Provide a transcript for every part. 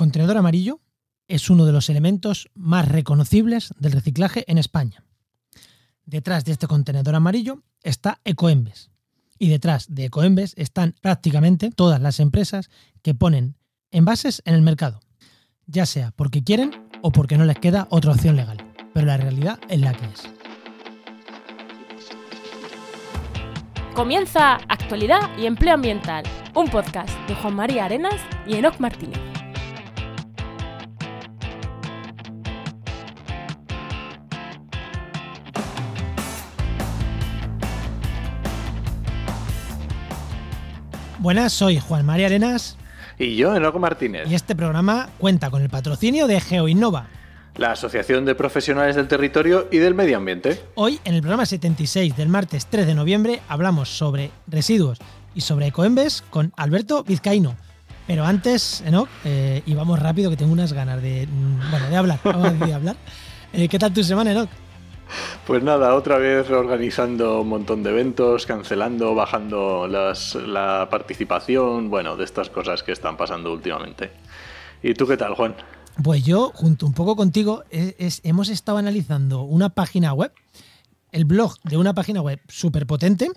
contenedor amarillo es uno de los elementos más reconocibles del reciclaje en España. Detrás de este contenedor amarillo está Ecoembes. Y detrás de Ecoembes están prácticamente todas las empresas que ponen envases en el mercado, ya sea porque quieren o porque no les queda otra opción legal. Pero la realidad es la que es. Comienza Actualidad y Empleo Ambiental, un podcast de Juan María Arenas y Enoc Martínez. Buenas, soy Juan María Arenas. Y yo, Enoc Martínez. Y este programa cuenta con el patrocinio de GeoInnova, la Asociación de Profesionales del Territorio y del Medio Ambiente. Hoy, en el programa 76 del martes 3 de noviembre, hablamos sobre residuos y sobre ecoembes con Alberto Vizcaíno. Pero antes, Enoc, eh, y vamos rápido que tengo unas ganas de, mm, bueno, de hablar, vamos a hablar. Eh, ¿Qué tal tu semana, Enoc? Pues nada, otra vez organizando un montón de eventos, cancelando, bajando la participación, bueno, de estas cosas que están pasando últimamente. ¿Y tú qué tal, Juan? Pues yo, junto un poco contigo, hemos estado analizando una página web, el blog de una página web súper potente,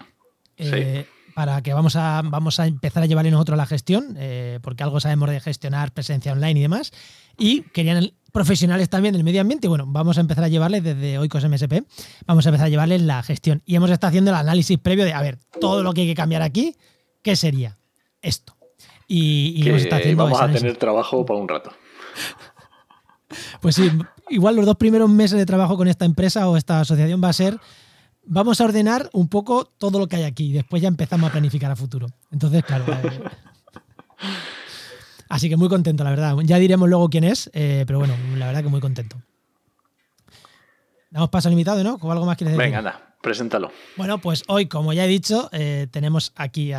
eh, para que vamos a, vamos a empezar a llevarle nosotros la gestión, eh, porque algo sabemos de gestionar presencia online y demás. Y querían profesionales también del medio ambiente. Bueno, vamos a empezar a llevarles desde Oikos MSP, vamos a empezar a llevarles la gestión. Y hemos estado haciendo el análisis previo de, a ver, todo lo que hay que cambiar aquí, ¿qué sería? Esto. Y, vamos a tener trabajo para un rato. Pues sí, igual los dos primeros meses de trabajo con esta empresa o esta asociación va a ser, vamos a ordenar un poco todo lo que hay aquí y después ya empezamos a planificar a futuro. Entonces, claro. Eh, así que muy contento, la verdad. Ya diremos luego quién es, eh, pero bueno, la verdad que muy contento. Damos paso limitado, ¿no? ¿O algo más quieres decir? Venga, anda, preséntalo. Bueno, pues hoy, como ya he dicho, eh, tenemos aquí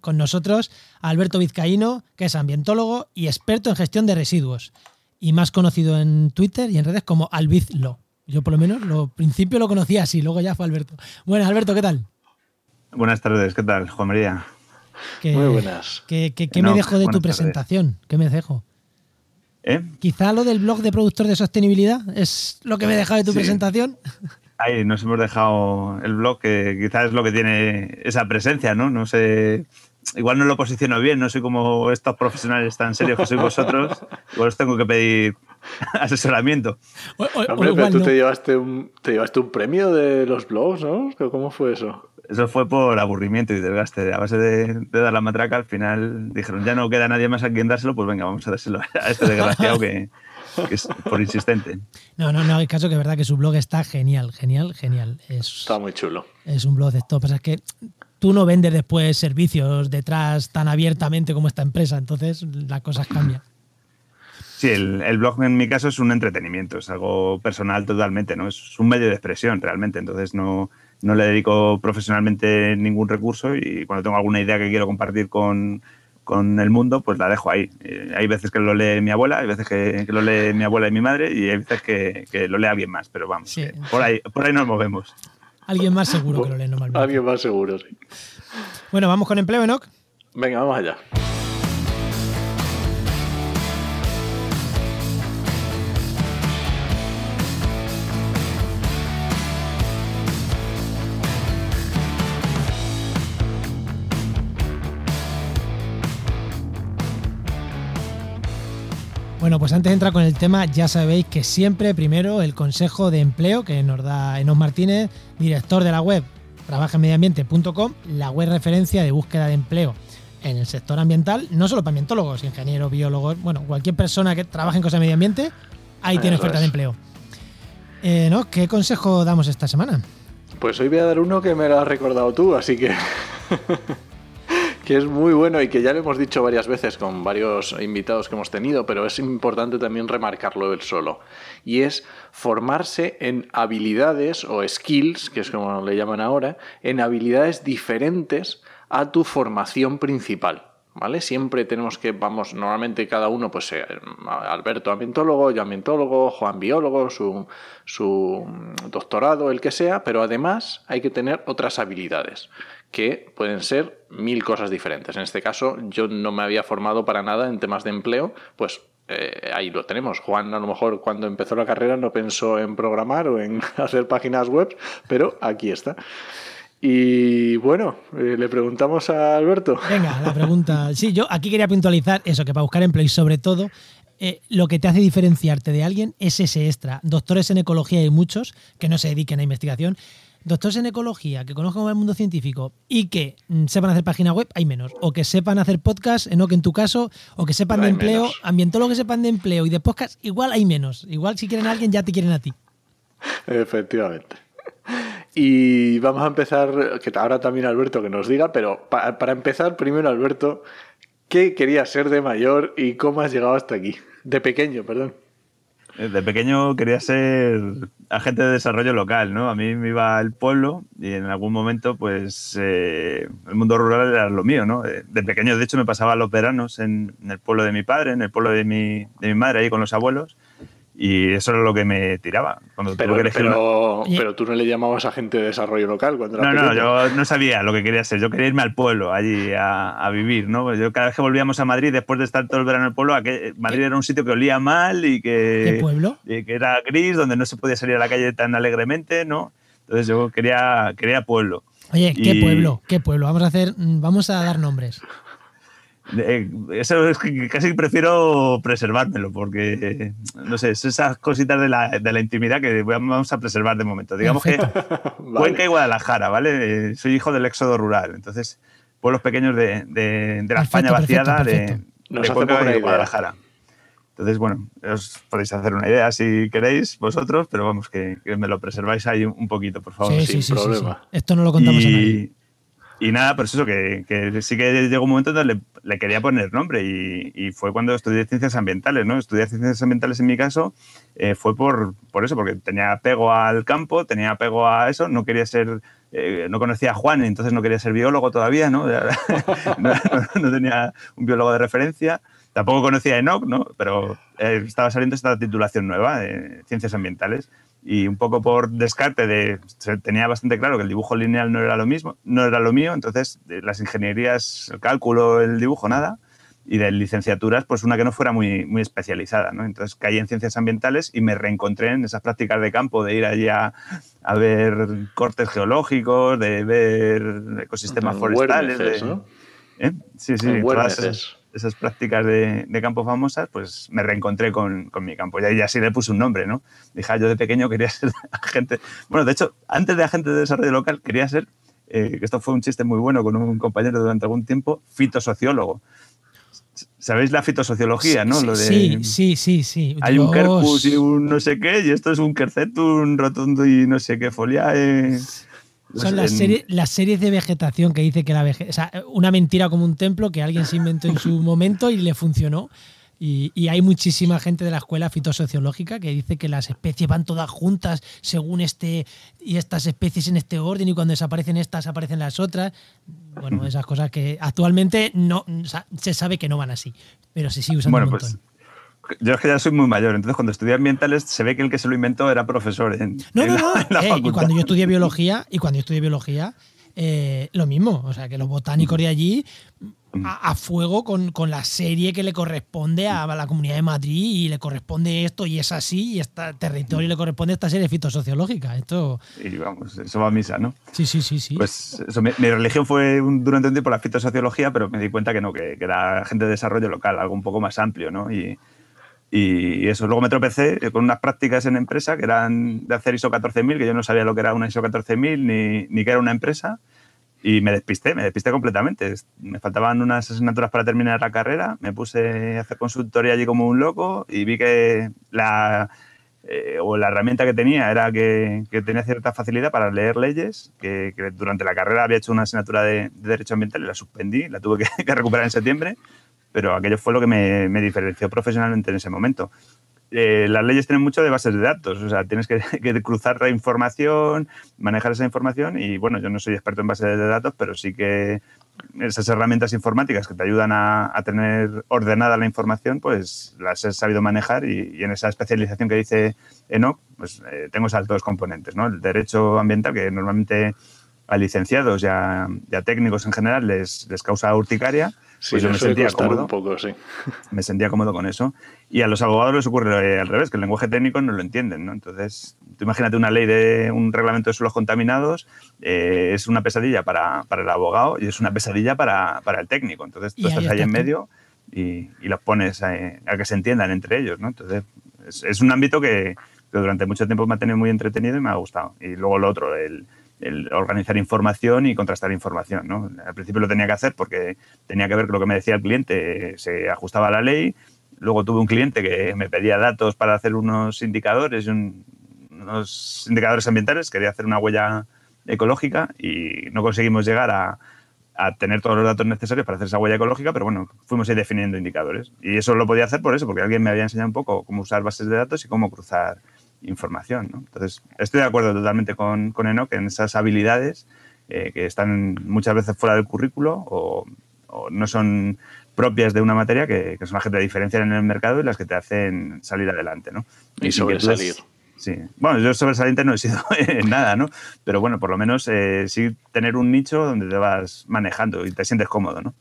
con nosotros a Alberto Vizcaíno, que es ambientólogo y experto en gestión de residuos y más conocido en Twitter y en redes como Albizlo. Yo por lo menos lo principio lo conocía así, luego ya fue Alberto. Bueno, Alberto, ¿qué tal? Buenas tardes, ¿qué tal, Juan María? Muy buenas. ¿Qué, me dejo de tu presentación? ¿Qué me dejo? ¿Eh? Quizá lo del blog de productor de sostenibilidad es lo que me he dejado de tu presentación. Ahí nos hemos dejado el blog, que quizás es lo que tiene esa presencia, ¿no? No sé igual no lo posiciono bien, no soy como estos profesionales tan serios que sois vosotros, igual os tengo que pedir asesoramiento. Hombre, pero tú te, llevaste un, te llevaste un premio de los blogs, ¿no? ¿Cómo fue eso? Eso fue por aburrimiento y desgaste. A base de, dar la matraca, al final dijeron, ya no queda nadie más a quien dárselo, pues venga, vamos a dárselo a este desgraciado que, es por insistente. No, no, no, hay caso que es verdad que su blog está genial, genial, genial. está muy chulo. Es un blog de esto. Pasa que tú no vendes después servicios detrás tan abiertamente como esta empresa, entonces las cosas cambian. Sí, el, blog en mi caso es un entretenimiento, es algo personal totalmente, ¿no? Es un medio de expresión realmente, entonces no, no le dedico profesionalmente ningún recurso y cuando tengo alguna idea que quiero compartir con, el mundo, pues la dejo ahí. Eh, hay veces que lo lee mi abuela, hay veces que, lo lee mi abuela y mi madre y hay veces que, lo lee alguien más, pero vamos, por, ahí, por ahí nos movemos. Alguien más seguro que lo lee normalmente. Alguien más seguro, sí. Bueno, vamos con empleo, Enoch. Venga, vamos allá. Bueno, pues antes de entrar con el tema, ya sabéis que siempre primero el consejo de empleo que nos da Enos Martínez, director de la web trabajaenmedioambiente.com, la web referencia de búsqueda de empleo en el sector ambiental, no solo para ambientólogos, ingenieros, biólogos, bueno, cualquier persona que trabaje en cosas de medio ambiente, ahí tiene oferta de empleo. Eh, ¿no? ¿Qué consejo damos esta semana? Pues hoy voy a dar uno que me lo has recordado tú, así que que es muy bueno y que ya lo hemos dicho varias veces con varios invitados que hemos tenido, pero es importante también remarcarlo él solo. Y es formarse en habilidades o skills, que es como le llaman ahora, en habilidades diferentes a tu formación principal. ¿Vale? Siempre tenemos que, vamos, normalmente cada uno, pues eh, Alberto ambientólogo, yo ambientólogo, Juan biólogo, su, su doctorado, el que sea, pero además hay que tener otras habilidades que pueden ser mil cosas diferentes. En este caso, yo no me había formado para nada en temas de empleo, pues eh, ahí lo tenemos. Juan a lo mejor cuando empezó la carrera no pensó en programar o en hacer páginas web, pero aquí está. Y bueno, eh, le preguntamos a Alberto. Venga, la pregunta. Sí, yo aquí quería puntualizar eso, que para buscar empleo y sobre todo eh, lo que te hace diferenciarte de alguien es ese extra. Doctores en ecología hay muchos que no se dediquen a investigación. Doctores en ecología que conozcan el mundo científico y que mm, sepan hacer página web, hay menos. O que sepan hacer podcast, no que en tu caso, o que sepan No de empleo, menos. ambientólogos que sepan de empleo y de podcast, igual hay menos. Igual si quieren a alguien ya te quieren a ti. Efectivamente. Y vamos a empezar, que ahora también Alberto que nos diga, pero pa- para empezar, primero Alberto, ¿qué querías ser de mayor y cómo has llegado hasta aquí? De pequeño, perdón. Eh, De pequeño quería ser agente de desarrollo local, ¿no? A mí me iba al pueblo y en algún momento, pues, eh, el mundo rural era lo mío, ¿no? Eh, De pequeño, de hecho, me pasaba los veranos en, en el pueblo de mi padre, en el pueblo de mi, de mi madre, ahí con los abuelos, y eso era lo que me tiraba. Cuando tuve Pero, que elegir una- pero, pero tú no le llamabas agente de desarrollo local cuando era No, no, pequeño. yo no sabía lo que quería ser. Yo quería irme al pueblo, allí a, a vivir, ¿no? Yo cada vez que volvíamos a Madrid, después de estar todo el verano en el pueblo, aquel- Madrid era un sitio que olía mal y que, ¿Qué pueblo? y que era gris, donde no se podía salir a la calle tan alegremente, ¿no? Entonces yo quería, quería pueblo. Oye, ¿qué Y- pueblo? ¿Qué pueblo? Vamos a hacer, mm, vamos a dar nombres. Eh, Eso es que casi prefiero preservármelo, porque, eh, no sé, es esas cositas de la, de la intimidad que vamos a preservar de momento. Digamos que Vale. Cuenca y Guadalajara, ¿vale? Soy hijo del éxodo rural, entonces pueblos pequeños de, de- de la Perfecto, España vaciada perfecto, de, perfecto. De Cuenca y. Guadalajara. Entonces, bueno, os podéis hacer una idea si queréis vosotros, pero vamos, que, que me lo preserváis ahí un, poquito, por favor. Sí, sin sí, sí, sí, sí. problema. Esto no lo contamos a nadie. Y, nada, pues eso, que, que sí que llegó un momento donde le, le quería poner nombre y, y fue cuando estudié ciencias ambientales, ¿no? Estudiar ciencias ambientales en mi caso eh, fue por, por eso, porque tenía apego al campo, tenía apego a eso, no quería ser, eh, no conocía a Juan, entonces no quería ser biólogo todavía, ¿no? no, no- no tenía un biólogo de referencia. Tampoco conocía a Enoch, ¿no? Pero eh, estaba saliendo esta titulación nueva de ciencias ambientales y un poco por descarte de se- tenía bastante claro que el dibujo lineal no era lo mismo, no era lo mío, entonces de las ingenierías, el cálculo, el dibujo, nada. Y de licenciaturas, pues una que no fuera muy, muy especializada, ¿no? Entonces caí en ciencias ambientales y me reencontré en esas prácticas de campo, de ir allí a, a ver cortes geológicos, de ver ecosistemas En forestales. De- ¿no? ¿Eh? Sí, sí, todas esas. Esas prácticas de, de campo famosas, pues me reencontré con, con mi campo. Y ahí así le puse un nombre, ¿no? Dije, ah, yo de pequeño quería ser agente. Bueno, de hecho, antes de agente de desarrollo local, quería ser, eh, esto fue un chiste muy bueno con un compañero durante algún tiempo, fitosociólogo. ¿Sabéis la fitosociología, no? Sí, Lo de, sí, sí, sí, sí. Hay un quercus y un no sé qué, y esto es un quercetum rotundo y no sé qué foliae. Son las, En- series, las series de vegetación que dice que la vege- o sea, una mentira como un templo que alguien se inventó en su momento y le funcionó. Y, y hay muchísima gente de la escuela fitosociológica que dice que las especies van todas juntas según este y estas especies en este orden y cuando desaparecen estas aparecen las otras. Bueno, esas cosas que actualmente no o sea, se sabe que no van así, pero se sigue usando Bueno, un pues montón. Yo es que ya soy muy mayor, entonces cuando estudié ambientales se ve que el que se lo inventó era profesor en, No, en no, la, no. en la eh, y cuando yo estudié biología, y cuando yo estudié biología, eh, lo mismo. O sea, que los botánicos de allí a, a fuego con, con la serie que le corresponde a la Comunidad de Madrid y le corresponde esto y es así y este territorio le corresponde esta serie fitosociológica. Esto, Y vamos, eso va a misa, ¿no? sí, sí, sí, sí. Pues eso, mi, mi religión fue un- durante un tiempo la fitosociología, pero me di cuenta que no, que, que era gente de desarrollo local, algo un poco más amplio, ¿no? Y, y eso, luego me tropecé con unas prácticas en empresa que eran de hacer ISO 14000, que yo no sabía lo que era una ISO 14000 ni, ni que era una empresa, y me despisté, me despisté completamente. Me faltaban unas asignaturas para terminar la carrera, me puse a hacer consultoría allí como un loco y vi que la, eh, o la herramienta que tenía era que, que tenía cierta facilidad para leer leyes, que, que durante la carrera había hecho una asignatura de, de Derecho Ambiental y la suspendí, la tuve que, que recuperar en septiembre, pero aquello fue lo que me, diferenció profesionalmente en ese momento. Eh, las leyes tienen mucho de bases de datos, o sea, tienes que, cruzar la información, manejar esa información y bueno, yo no soy experto en bases de datos, pero sí que esas herramientas informáticas que te ayudan a, tener ordenada la información, pues las he sabido manejar y, en esa especialización que dice ENOC, pues eh, tengo esos dos componentes, ¿no? El derecho ambiental, que normalmente a licenciados y a, técnicos en general les, les causa urticaria, pues yo me sentía cómodo. Un poco, sí. Me sentía cómodo con eso. Y a los abogados les ocurre al revés, que el lenguaje técnico no lo entienden, ¿no? Entonces, tú imagínate una ley de un reglamento de suelos contaminados, eh, es una pesadilla para, para, el abogado y es una pesadilla para, para el técnico. Entonces, tú estás ahí en medio y, y, los pones a, a, que se entiendan entre ellos, ¿no? Entonces, es, es un ámbito que, que durante mucho tiempo me ha tenido muy entretenido y me ha gustado. Y luego lo otro, el, el organizar información y contrastar información. ¿no? Al principio lo tenía que hacer porque tenía que ver que lo que me decía el cliente se ajustaba a la ley. Luego tuve un cliente que me pedía datos para hacer unos indicadores, unos indicadores ambientales, quería hacer una huella ecológica y no conseguimos llegar a, a tener todos los datos necesarios para hacer esa huella ecológica, pero bueno, fuimos ahí definiendo indicadores. Y eso lo podía hacer por eso, porque alguien me había enseñado un poco cómo usar bases de datos y cómo cruzar información. ¿no? Entonces, estoy de acuerdo totalmente con, con Enoch en esas habilidades eh, que están muchas veces fuera del currículo o, no son propias de una materia que, son las que te diferencian en el mercado y las que te hacen salir adelante. ¿no? Y, sobresalir. Sí. Bueno, yo sobresaliente no he sido en nada, ¿no? Pero bueno, por lo menos eh, sí tener un nicho donde te vas manejando y te sientes cómodo, ¿no?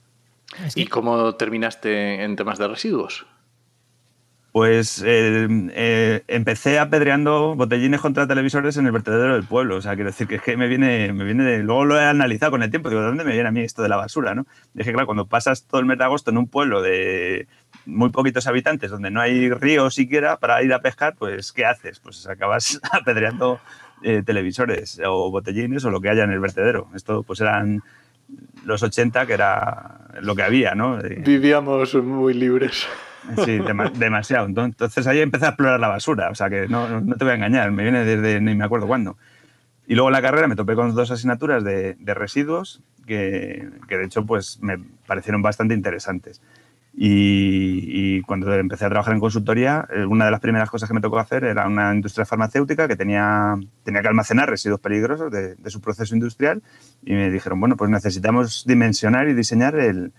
¿Y cómo terminaste en temas de residuos? Pues eh, eh, empecé apedreando botellines contra televisores en el vertedero del pueblo. O sea, quiero decir que es que me viene, me viene Luego lo he analizado con el tiempo. Digo, ¿de dónde me viene a mí esto de la basura? ¿no? Dije, claro, cuando pasas todo el mes de agosto en un pueblo de muy poquitos habitantes, donde no hay río siquiera para ir a pescar, pues ¿qué haces? Pues acabas apedreando eh, televisores o botellines o lo que haya en el vertedero. Esto pues eran los 80, que era lo que había, ¿no? Vivíamos muy libres. Sí, demasiado. Entonces ahí empecé a explorar la basura, o sea que no, no, te voy a engañar, me viene desde ni me acuerdo cuándo. Y luego en la carrera me topé con dos asignaturas de, de residuos que, que, de hecho pues me parecieron bastante interesantes. Y, y, cuando empecé a trabajar en consultoría, eh, una de las primeras cosas que me tocó hacer era una industria farmacéutica que tenía, tenía que almacenar residuos peligrosos de, de su proceso industrial y me dijeron, bueno, pues necesitamos dimensionar y diseñar el,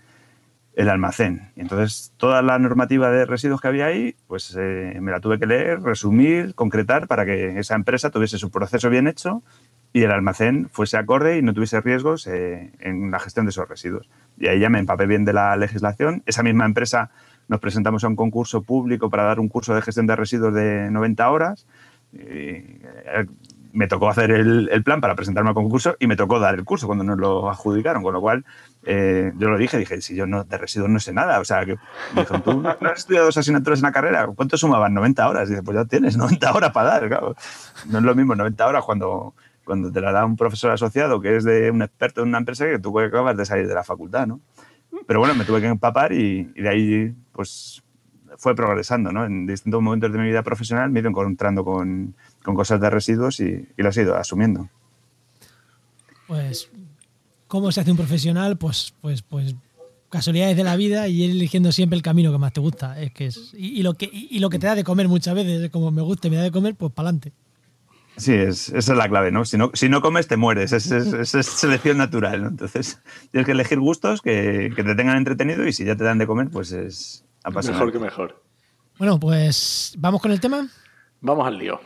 el almacén. Entonces toda la normativa de residuos que había ahí, pues eh, me la tuve que leer, resumir, concretar para que esa empresa tuviese su proceso bien hecho y el almacén fuese acorde y no tuviese riesgos eh, en la gestión de esos residuos. Y ahí ya me empapé bien de la legislación. Esa misma empresa nos presentamos a un concurso público para dar un curso de gestión de residuos de 90 horas. Eh, me tocó hacer el, el, plan para presentarme al concurso y me tocó dar el curso cuando nos lo adjudicaron, con lo cual eh, yo lo dije, dije, si yo no, de residuos no sé nada, o sea, que me dijo, tú no, has estudiado dos asignaturas en la carrera, ¿cuánto sumaban? 90 horas. Y dice, pues ya tienes 90 horas para dar, claro. No es lo mismo 90 horas cuando, cuando te la da un profesor asociado que es de un experto en una empresa que tú acabas de salir de la facultad, ¿no? Pero bueno, me tuve que empapar y, y de ahí, pues, fue progresando, ¿no? En distintos momentos de mi vida profesional me he ido encontrando con, con cosas de residuos y, y las he ido asumiendo. Pues, ¿cómo se hace un profesional? Pues, pues, pues casualidades de la vida y ir eligiendo siempre el camino que más te gusta. Es que es, y, y lo que, y, lo que te da de comer muchas veces, es como me gusta y me da de comer, pues para adelante. Sí, es, esa es la clave, ¿no? Si no, si no comes, te mueres. Es, es, es selección natural, ¿no? Entonces, tienes que elegir gustos que, que, te tengan entretenido y si ya te dan de comer, pues es apasionante. Mejor que mejor. Bueno, pues, ¿vamos con el tema? Vamos al lío.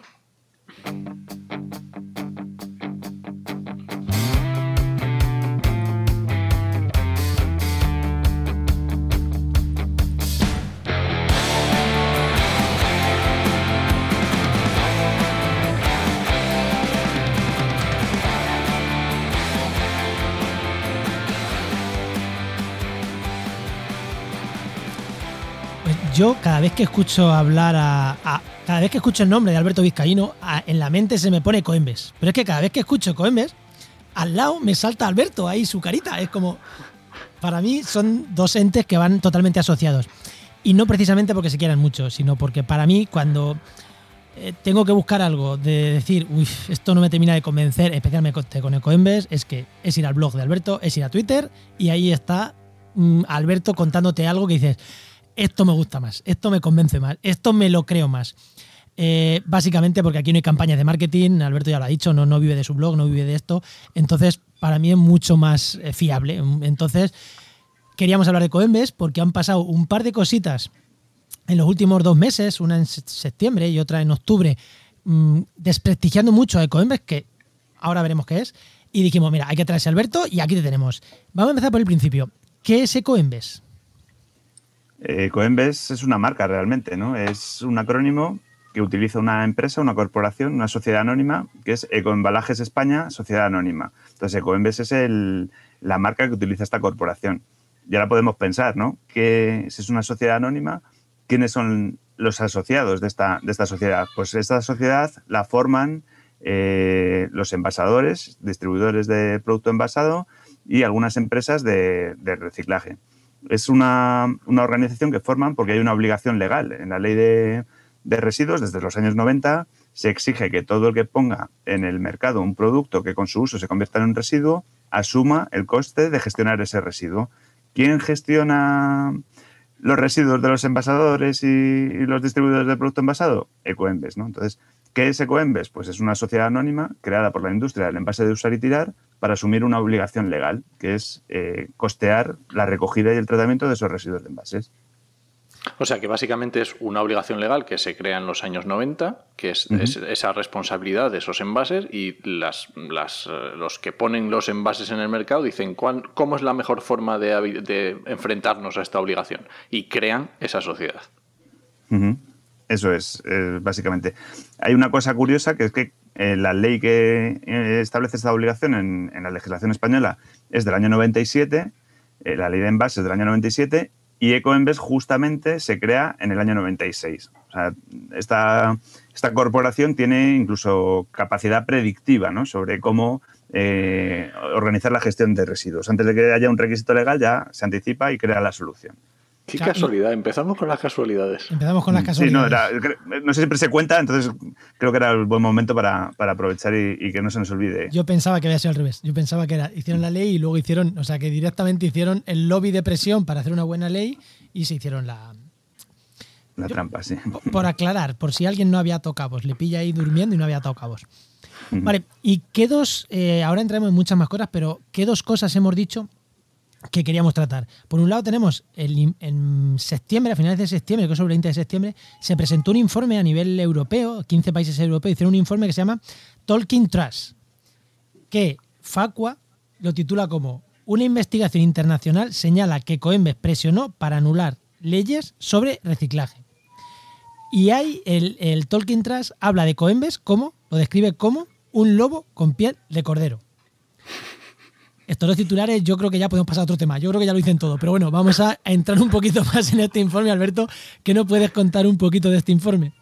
Yo cada vez que escucho hablar a, cada vez que escucho el nombre de Alberto Vizcaíno, en la mente se me pone Coembes. Pero es que cada vez que escucho Coembes, al lado me salta Alberto ahí su carita. Es como, para mí son dos entes que van totalmente asociados. Y no precisamente porque se quieran mucho, sino porque para mí cuando eh, tengo que buscar algo de decir, uy, esto no me termina de convencer, especialmente con el Coembes, es que es ir al blog de Alberto, es ir a Twitter y ahí está mm, Alberto contándote algo que dices, esto me gusta más, esto me convence más, esto me lo creo más. Eh, básicamente porque aquí no hay campañas de marketing, Alberto ya lo ha dicho, no, no vive de su blog, no vive de esto, entonces para mí es mucho más eh, fiable. Entonces queríamos hablar de Coembes porque han pasado un par de cositas en los últimos dos meses, una en septiembre y otra en octubre, mmm, desprestigiando mucho a Coembes, que ahora veremos qué es, y dijimos, mira, hay que traerse a Alberto y aquí te tenemos. Vamos a empezar por el principio. ¿Qué es Ecoembes? Ecoembes es una marca realmente, ¿no? Es un acrónimo que utiliza una empresa, una corporación, una sociedad anónima, que es Ecoembalajes España, Sociedad Anónima. Entonces, Ecoembes es la marca que utiliza esta corporación. Y ahora podemos pensar, ¿no? Que si es una sociedad anónima, ¿quiénes son los asociados de esta, de esta sociedad? Pues esta sociedad la forman eh, los envasadores, distribuidores de producto envasado y algunas empresas de, reciclaje. Es una, una, organización que forman porque hay una obligación legal. En la ley de, de residuos, desde los años 90, se exige que todo el que ponga en el mercado un producto que con su uso se convierta en un residuo, asuma el coste de gestionar ese residuo. ¿Quién gestiona los residuos de los envasadores y, los distribuidores de producto envasado? Ecoembes, ¿no? Entonces, ¿qué es Ecoembes? Pues es una sociedad anónima creada por la industria del envase de usar y tirar para asumir una obligación legal, que es eh, costear la recogida y el tratamiento de esos residuos de envases. O sea que básicamente es una obligación legal que se crea en los años 90, que es, esa responsabilidad de esos envases y las, las, eh, los que ponen los envases en el mercado dicen cómo es la mejor forma de, enfrentarnos a esta obligación y crean esa sociedad. Eso es, básicamente. Hay una cosa curiosa que es que eh, la ley que eh, establece esta obligación en, en, la legislación española es del año 97, la ley de envases del año 97, y Ecoembes justamente se crea en el año 96. O sea, esta, esta corporación tiene incluso capacidad predictiva ¿no? sobre cómo eh, organizar la gestión de residuos. Antes de que haya un requisito legal ya se anticipa y crea la solución. Qué casualidad, empezamos con las casualidades. Empezamos con las casualidades. Sí, no, no, sé siempre se cuenta, entonces creo que era el buen momento para, aprovechar y, que no se nos olvide. Yo pensaba que había sido al revés. Yo pensaba que era, hicieron la ley y luego hicieron, o sea, que directamente hicieron el lobby de presión para hacer una buena ley y se hicieron la. La trampa, sí. Por, aclarar, por si alguien no había tocado cabos, le pilla ahí durmiendo y no había tocado cabos. Vale, ¿y qué dos, eh, ahora entramos en muchas más cosas, pero qué dos cosas hemos dicho que queríamos tratar. Por un lado tenemos el, en septiembre, a finales de septiembre, que es sobre el 20 de septiembre, se presentó un informe a nivel europeo, 15 países europeos hicieron un informe que se llama Talking Trust, que Facua lo titula como una investigación internacional señala que Coembes presionó para anular leyes sobre reciclaje. Y hay el, el Tolkien Trust habla de Coembes como, lo describe como un lobo con piel de cordero. Estos dos titulares yo creo que ya podemos pasar a otro tema. Yo creo que ya lo dicen todo. Pero bueno, vamos a entrar un poquito más en este informe. Alberto, ¿qué nos puedes contar un poquito de este informe?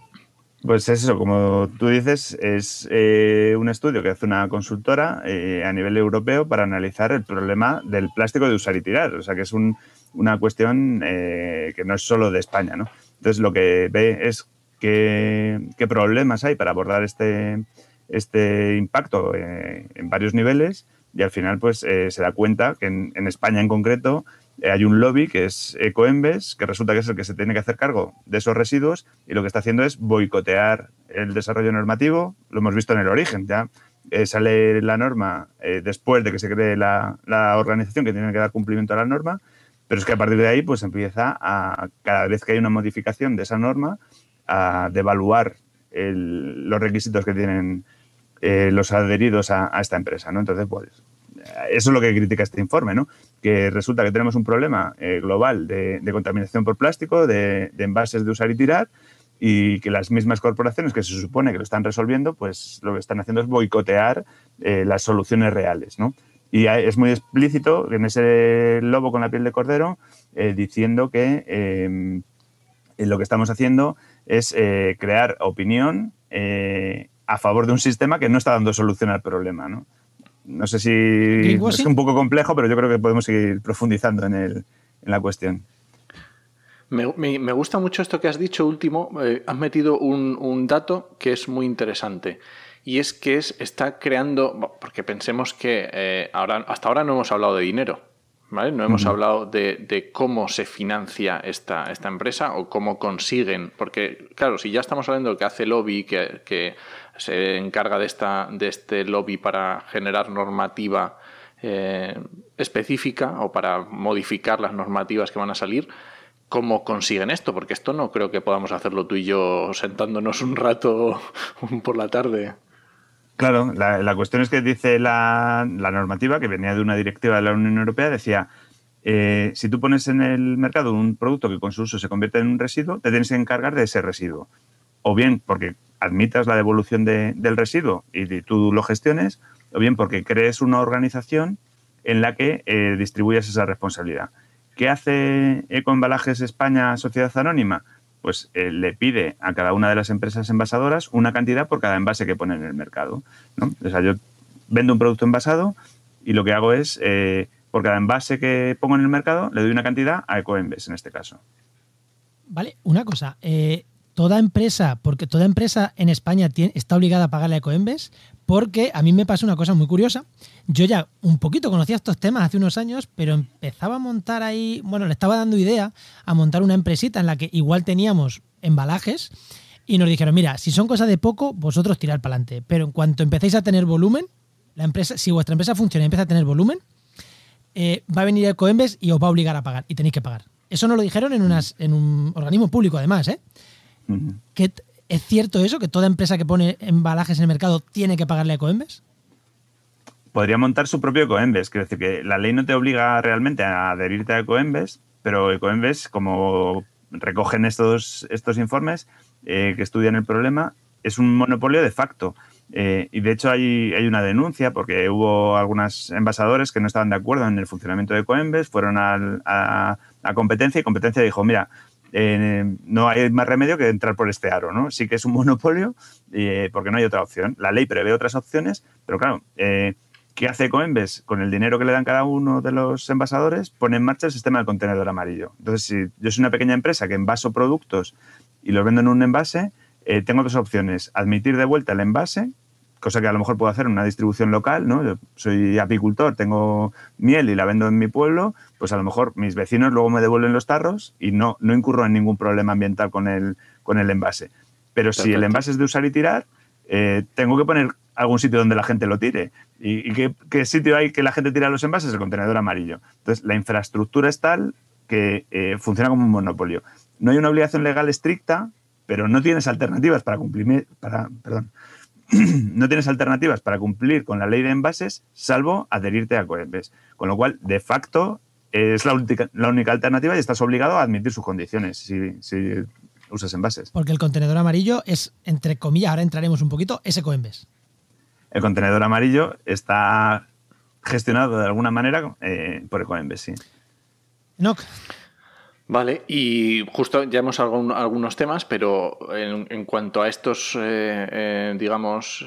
Pues es eso, como tú dices, es eh, un estudio que hace una consultora eh, a nivel europeo para analizar el problema del plástico de usar y tirar. O sea, que es una cuestión eh, que no es solo de España. ¿no? Entonces, lo que ve es qué, qué problemas hay para abordar este, este impacto en varios niveles y al final pues eh, se da cuenta que en, España en concreto eh, hay un lobby que es Ecoembes, que resulta que es el que se tiene que hacer cargo de esos residuos y lo que está haciendo es boicotear el desarrollo normativo, lo hemos visto en el origen, ya eh, sale la norma después de que se cree la, organización que tiene que dar cumplimiento a la norma, pero es que a partir de ahí pues empieza a, cada vez que hay una modificación de esa norma, a devaluar los requisitos que tienen los adheridos a, a, esta empresa, ¿no? Entonces, pues, eso es lo que critica este informe, ¿no? Que resulta que tenemos un problema eh, global de, contaminación por plástico, de, envases de usar y tirar, y que las mismas corporaciones que se supone que lo están resolviendo, pues lo que están haciendo es boicotear eh, las soluciones reales, ¿no? Y es muy explícito en ese lobo con la piel de cordero eh, diciendo que lo que estamos haciendo es crear opinión a favor de un sistema que no está dando solución al problema, ¿no? No sé si es un poco complejo, pero yo creo que podemos seguir profundizando en, el, en la cuestión. Me, me, gusta mucho esto que has dicho último. Eh, has metido un, un, dato que es muy interesante. Y es que es, está creando, porque pensemos que eh, ahora, hasta ahora no hemos hablado de dinero. ¿Vale? No hemos hablado de, de, cómo se financia esta, esta, empresa o cómo consiguen, porque claro, si ya estamos hablando de que hace lobby, que, que se encarga de, esta, de este lobby para generar normativa eh, específica o para modificar las normativas que van a salir, ¿cómo consiguen esto? Porque esto no creo que podamos hacerlo tú y yo sentándonos un rato por la tarde. Claro, la, cuestión es que dice la, normativa, que venía de una directiva de la Unión Europea, decía, eh, si tú pones en el mercado un producto que con su uso se convierte en un residuo, te tienes que encargar de ese residuo. O bien porque admitas la devolución del residuo y, tú lo gestiones, o bien porque crees una organización en la que eh, distribuyas esa responsabilidad. ¿Qué hace Ecoembalajes España Sociedad Anónima? pues eh, le pide a cada una de las empresas envasadoras una cantidad por cada envase que pone en el mercado. ¿no? O sea, yo vendo un producto envasado y lo que hago es, eh, por cada envase que pongo en el mercado, le doy una cantidad a Ecoembes en este caso. Vale, una cosa. Eh, toda empresa, porque toda empresa en España está obligada a pagarle a Ecoembes, porque a mí me pasa una cosa muy curiosa. Yo ya un poquito conocía estos temas hace unos años, pero empezaba a montar ahí, bueno, le estaba dando idea a montar una empresita en la que igual teníamos embalajes y nos dijeron, mira, si son cosas de poco, vosotros tirad para adelante, pero en cuanto empecéis a tener volumen, la empresa, si vuestra empresa funciona y empieza a tener volumen, eh, va a venir el Coembes y os va a obligar a pagar y tenéis que pagar. Eso nos lo dijeron en, en un organismo público además, ¿eh? ¿Es cierto eso, que toda empresa que pone embalajes en el mercado tiene que pagarle a Coembes? podría montar su propio Ecoembes. Quiero decir que la ley no te obliga realmente a adherirte a Ecoembes, pero Ecoembes, como recogen estos, estos informes eh, que estudian el problema, es un monopolio de facto. Eh, y de hecho hay, hay, una denuncia porque hubo algunos envasadores que no estaban de acuerdo en el funcionamiento de Coembes, fueron a, a, competencia y competencia dijo, mira, eh, no hay más remedio que entrar por este aro, ¿no? Sí que es un monopolio porque no hay otra opción. La ley prevé otras opciones, pero claro, ¿Qué hace Coembes? Con el dinero que le dan cada uno de los envasadores, pone en marcha el sistema del contenedor amarillo. Entonces, si yo soy una pequeña empresa que envaso productos y los vendo en un envase, eh, tengo dos opciones. Admitir de vuelta el envase, cosa que a lo mejor puedo hacer en una distribución local, ¿no? Yo soy apicultor, tengo miel y la vendo en mi pueblo, pues a lo mejor mis vecinos luego me devuelven los tarros y no, no incurro en ningún problema ambiental con el, con el envase. Pero si el envase es de usar y tirar, eh, tengo que poner algún sitio donde la gente lo tire. ¿Y, qué, sitio hay que la gente tira los envases? El contenedor amarillo. Entonces, la infraestructura es tal que eh, funciona como un monopolio. No hay una obligación legal estricta, pero no tienes alternativas para cumplir, para, perdón, no tienes alternativas para cumplir con la ley de envases, salvo adherirte a Coembes. Con lo cual, de facto, es la única, la única alternativa y estás obligado a admitir sus condiciones si, si usas envases. Porque el contenedor amarillo es, entre comillas, ahora entraremos un poquito, ese Coembes el contenedor amarillo está gestionado de alguna manera eh, por Ecoembes, sí. Vale, y justo ya hemos hablado algunos temas, pero en, cuanto a estos, eh, eh, digamos,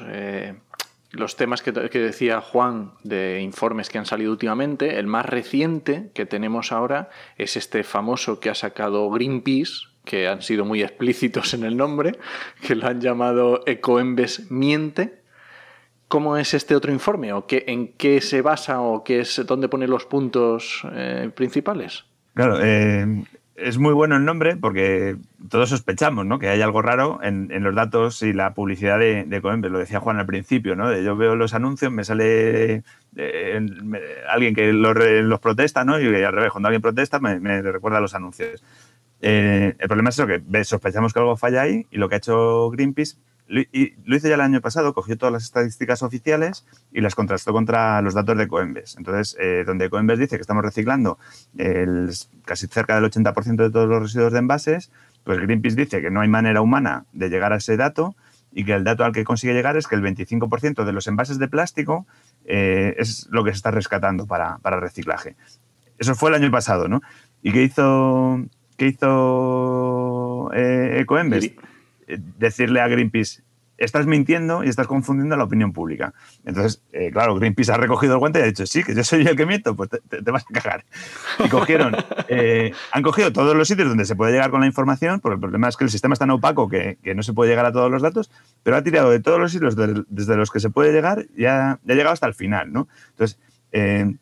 los temas que, que, decía Juan de informes que han salido últimamente, el más reciente que tenemos ahora es este famoso que ha sacado Greenpeace, que han sido muy explícitos en el nombre, que lo han llamado Ecoembes Miente ¿Cómo es este otro informe? ¿O qué, en qué se basa o qué es, dónde pone los puntos eh, principales? Claro, eh, es muy bueno el nombre porque todos sospechamos ¿no? que hay algo raro en, los datos y la publicidad de, de Lo decía Juan al principio, ¿no? yo veo los anuncios, me sale eh, alguien que los, protesta, ¿no? y al revés, cuando alguien protesta me, recuerda los anuncios. el problema es eso, que sospechamos que algo falla ahí y lo que ha hecho Greenpeace lo hice ya el año pasado, cogió todas las estadísticas oficiales y las contrastó contra los datos de Coembes. Entonces, eh, donde Coembes dice que estamos reciclando casi cerca del 80% de todos los residuos de envases, pues Greenpeace dice que no hay manera humana de llegar a ese dato y que el dato al que consigue llegar es que el 25% de los envases de plástico eh, es lo que se está rescatando para, reciclaje. Eso fue el año pasado, ¿no? ¿Y qué hizo, qué hizo eh? Decirle a Greenpeace, estás mintiendo y estás confundiendo a la opinión pública. Entonces, eh, claro, Greenpeace ha recogido el guante y ha dicho, sí, que yo soy el que miento, pues te, vas a cagar. Y cogieron, eh, han cogido todos los sitios donde se puede llegar con la información, porque el problema es que el sistema es tan opaco que, no se puede llegar a todos los datos, pero ha tirado de todos los sitios desde los que se puede llegar y ha, ha llegado hasta el final. Entonces, eh,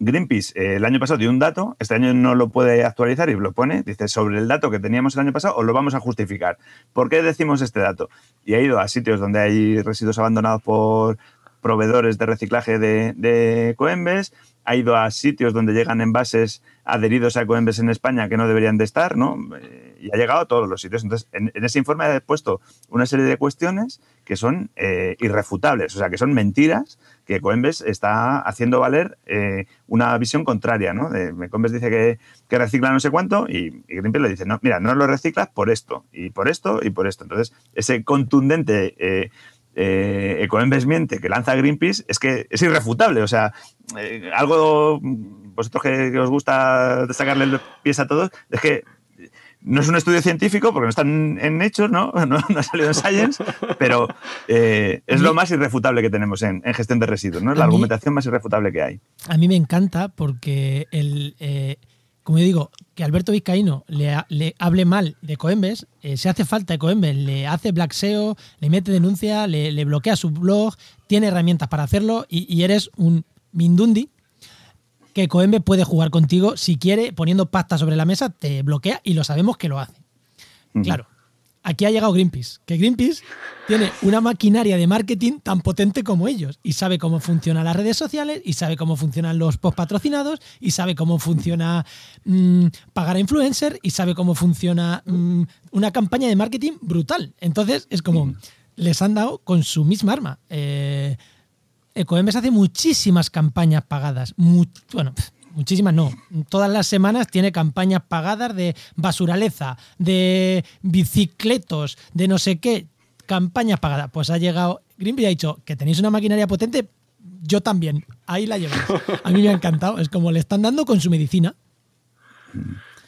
Greenpeace eh, el año pasado dio un dato, este año no lo puede actualizar y lo pone, dice, sobre el dato que teníamos el año pasado os lo vamos a justificar. ¿Por qué decimos este dato? Y ha ido a sitios donde hay residuos abandonados por proveedores de reciclaje de, Coembes, ha ido a sitios donde llegan envases adheridos a Coembes en España que no deberían de estar, ¿no? Eh, y ha llegado a todos los sitios. Entonces, en, ese informe ha puesto una serie de cuestiones que son eh, irrefutables, o sea, que son mentiras que Coembes está haciendo valer eh, una visión contraria, ¿no? Coembes dice que, recicla no sé cuánto y, Greenpeace le dice, no, mira, no lo reciclas por esto, y por esto, y por esto. Entonces, ese contundente... Eh, eh, Ecoembes miente que lanza Greenpeace es que es irrefutable. O sea, eh, algo, vosotros que, os gusta sacarle pies a todos, es que no es un estudio científico porque no están en hechos, ¿no? No, ha salido en Science, pero eh, es lo más irrefutable que tenemos en, gestión de residuos, ¿no? Es la argumentación más irrefutable que hay. A mí me encanta porque el, eh, como yo digo, que Alberto Vizcaíno le, le hable mal de Coembes, eh, se hace falta de Coembes, le hace black SEO, le mete denuncia, le, bloquea su blog, tiene herramientas para hacerlo y, eres un Mindundi que Coembes puede jugar contigo si quiere, poniendo pasta sobre la mesa, te bloquea y lo sabemos que lo hace. Claro, aquí ha llegado Greenpeace, que Greenpeace tiene una maquinaria de marketing tan potente como ellos y sabe cómo funcionan las redes sociales y sabe cómo funcionan los post patrocinados y sabe cómo funciona mm, pagar a influencer y sabe cómo funciona mm, una campaña de marketing brutal. Entonces es como les han dado con su misma arma. Eh, Ecoembes hace muchísimas campañas pagadas. bueno, muchísimas no. Todas las semanas tiene campañas pagadas de basuraleza, de bicicletos, de no sé qué. Campañas pagadas. Pues ha llegado Greenpeace ha dicho que tenéis una maquinaria potente. Yo también. Ahí la lleváis. A mí me ha encantado. Es como le están dando con su medicina.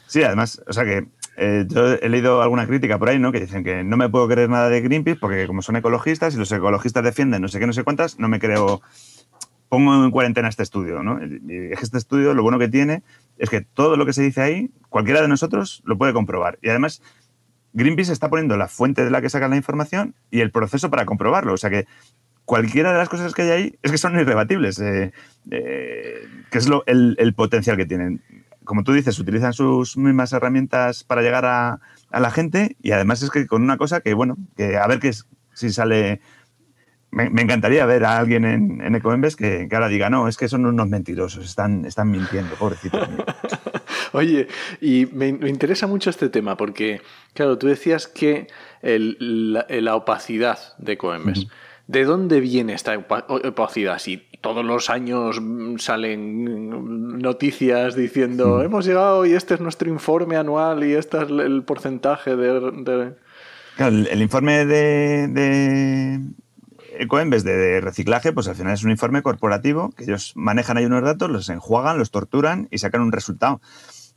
Sí, además, o sea que eh, yo he leído alguna crítica por ahí, ¿no? Que dicen que no me puedo creer nada de Greenpeace porque como son ecologistas y los ecologistas defienden no sé qué, no sé cuántas, no me creo pongo en cuarentena este estudio, ¿no? Este estudio lo bueno que tiene es que todo lo que se dice ahí, cualquiera de nosotros lo puede comprobar. Y además, Greenpeace está poniendo la fuente de la que sacan la información y el proceso para comprobarlo. O sea que cualquiera de las cosas que hay ahí es que son irrebatibles, eh, eh, que es lo, el, potencial que tienen. Como tú dices, utilizan sus mismas herramientas para llegar a, la gente y además es que con una cosa que, bueno, que a ver qué si sale me, encantaría ver a alguien en, en Ecoembes que, ahora diga, no, es que son unos mentirosos, están, están mintiendo, pobrecito. Oye, y me, interesa mucho este tema porque, claro, tú decías que la, opacidad de Ecoembes. ¿De dónde viene esta opacidad? Si todos los años salen noticias diciendo hemos llegado y este es nuestro informe anual y este es el porcentaje de... Claro, el, informe de Ecoembes de, de reciclaje, pues al final es un informe corporativo que ellos manejan ahí unos datos, los enjuagan, los torturan y sacan un resultado.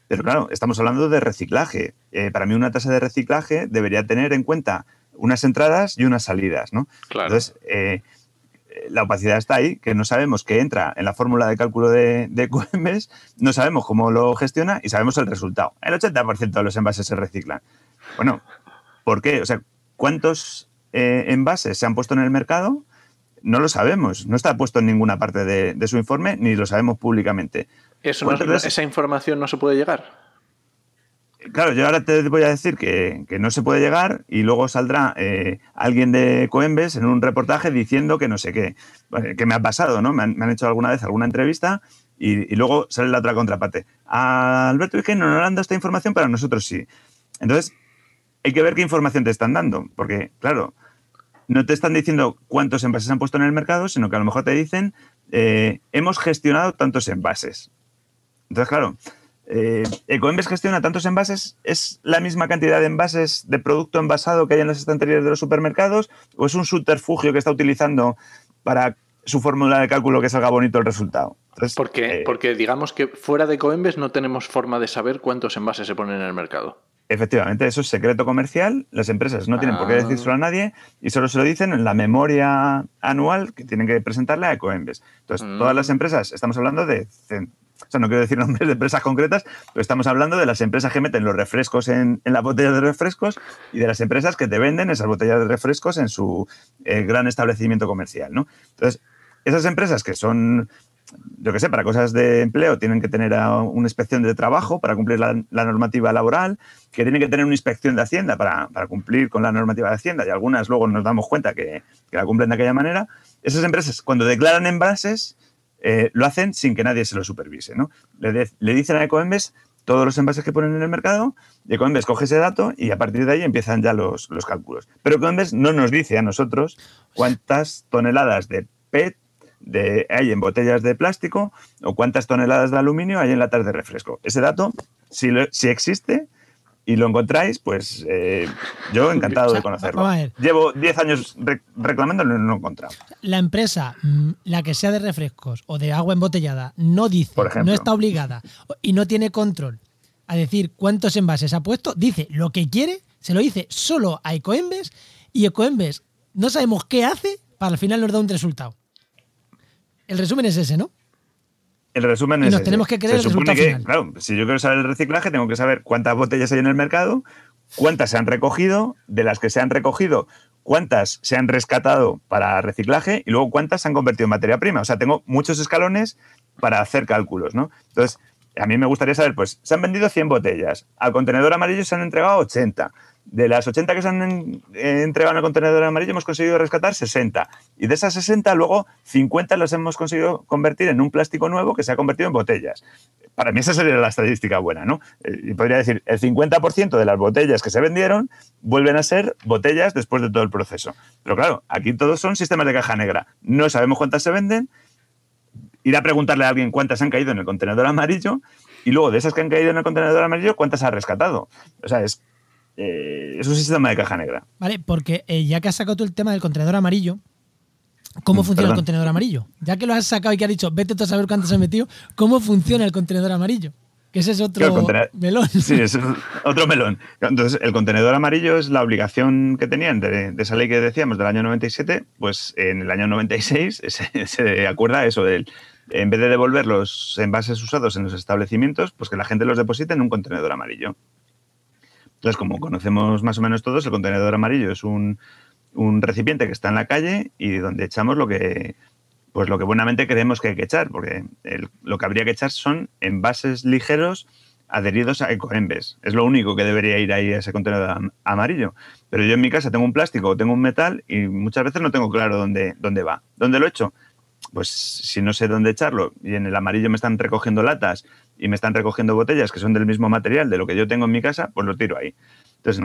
Pero claro, estamos hablando de reciclaje. Eh, para mí una tasa de reciclaje debería tener en cuenta unas entradas y unas salidas, ¿no? Entonces, eh, la opacidad está ahí, que no sabemos qué entra en la fórmula de cálculo de, de Ecoembes, no sabemos cómo lo gestiona y sabemos el resultado. El 80% de los envases se reciclan. Bueno, ¿por qué? O sea, ¿cuántos eh, envases se han puesto en el mercado, no lo sabemos. No está puesto en ninguna parte de, su informe ni lo sabemos públicamente. ¿Eso ¿Esa información no se puede llegar? Claro, yo ahora te voy a decir que, no se puede llegar y luego saldrá eh, alguien de Coembes en un reportaje diciendo que no sé qué. Que me ha pasado, ¿no? Me han, hecho alguna vez alguna entrevista y, luego sale la otra contraparte. A Alberto que no le han dado esta información, pero a nosotros sí. Entonces, hay que ver qué información te están dando, porque, claro, no te están diciendo cuántos envases han puesto en el mercado, sino que a lo mejor te dicen, eh, hemos gestionado tantos envases. Entonces, claro, eh, Ecoembes gestiona tantos envases, ¿es la misma cantidad de envases de producto envasado que hay en las estanterías de los supermercados? ¿O es un subterfugio que está utilizando para su fórmula de cálculo que salga bonito el resultado? porque, eh, porque digamos que fuera de Ecoembes no tenemos forma de saber cuántos envases se ponen en el mercado. Efectivamente, eso es secreto comercial. Las empresas no tienen por qué decírselo a nadie y solo se lo dicen en la memoria anual que tienen que presentarle a Ecoembes. Entonces, mm. todas las empresas, estamos hablando de. O sea, no quiero decir nombres de empresas concretas, pero estamos hablando de las empresas que meten los refrescos en, en las botellas de refrescos y de las empresas que te venden esas botellas de refrescos en su eh, gran establecimiento comercial. ¿no? Entonces, esas empresas que son yo qué sé, para cosas de empleo tienen que tener una inspección de trabajo para cumplir la, normativa laboral, que tienen que tener una inspección de Hacienda para, cumplir con la normativa de Hacienda, y algunas luego nos damos cuenta que, la cumplen de aquella manera. Esas empresas, cuando declaran envases, eh, lo hacen sin que nadie se lo supervise. ¿no? Le, dicen a Ecoembes todos los envases que ponen en el mercado, y Ecoembes coge ese dato y a partir de ahí empiezan ya los, los cálculos. Pero Ecoembes no nos dice a nosotros cuántas toneladas de PET de, hay en botellas de plástico o cuántas toneladas de aluminio hay en latas de refresco. Ese dato, si, si existe, y lo encontráis, pues eh, yo encantado de conocerlo. Llevo 10 años reclamándolo y no lo he encontrado. La empresa, mm, la que sea de refrescos o de agua embotellada, no dice, no está obligada y no tiene control a decir cuántos envases ha puesto, dice lo que quiere, se lo dice solo a Ecoembes y Ecoembes no sabemos qué hace para al final nos da un resultado. El resumen es ese, ¿no? El resumen y nos es. tenemos que creer el resultado que, Claro, si yo quiero saber el reciclaje, tengo que saber cuántas botellas hay en el mercado, cuántas se han recogido, de las que se han recogido, cuántas se han rescatado para reciclaje y luego cuántas se han convertido en materia prima. O sea, tengo muchos escalones para hacer cálculos, ¿no? Entonces, a mí me gustaría saber, pues, se han vendido 100 botellas, al contenedor amarillo se han entregado 80 de las 80 que se han entregado en el contenedor amarillo hemos conseguido rescatar 60. Y de esas 60, luego 50 las hemos conseguido convertir en un plástico nuevo que se ha convertido en botellas. Para mí esa sería la estadística buena, ¿no? Eh, y podría decir, el 50% de las botellas que se vendieron vuelven a ser botellas después de todo el proceso. Pero claro, aquí todos son sistemas de caja negra. No sabemos cuántas se venden. Ir a preguntarle a alguien cuántas han caído en el contenedor amarillo y luego de esas que han caído en el contenedor amarillo, cuántas ha rescatado. O sea, es eh, es un sistema de caja negra. Vale, porque eh, ya que has sacado tú el tema del contenedor amarillo, ¿cómo mm, funciona el contenedor amarillo? Ya que lo has sacado y que has dicho, vete tú a saber cuánto se ha metido, ¿cómo funciona el contenedor amarillo? Que ese es otro melón. Sí, es otro melón. Entonces, el contenedor amarillo es la obligación que tenían de, esa ley que decíamos del año 97, pues en el año 96 se, se acuerda eso del en vez de devolver los envases usados en los establecimientos, pues que la gente los deposite en un contenedor amarillo. Entonces, como conocemos más o menos todos, el contenedor amarillo es un, recipiente que está en la calle y donde echamos lo que, pues lo que buenamente creemos que hay que echar, porque lo que habría que echar son envases ligeros adheridos a ecoembes. Es lo único que debería ir ahí a ese contenedor amarillo. Pero yo en mi casa tengo un plástico o tengo un metal y muchas veces no tengo claro dónde, dónde va. ¿Dónde lo echo? Pues si no sé dónde echarlo y en el amarillo me están recogiendo latas y me están recogiendo botellas que son del mismo material de lo que yo tengo en mi casa, pues lo tiro ahí. Entonces,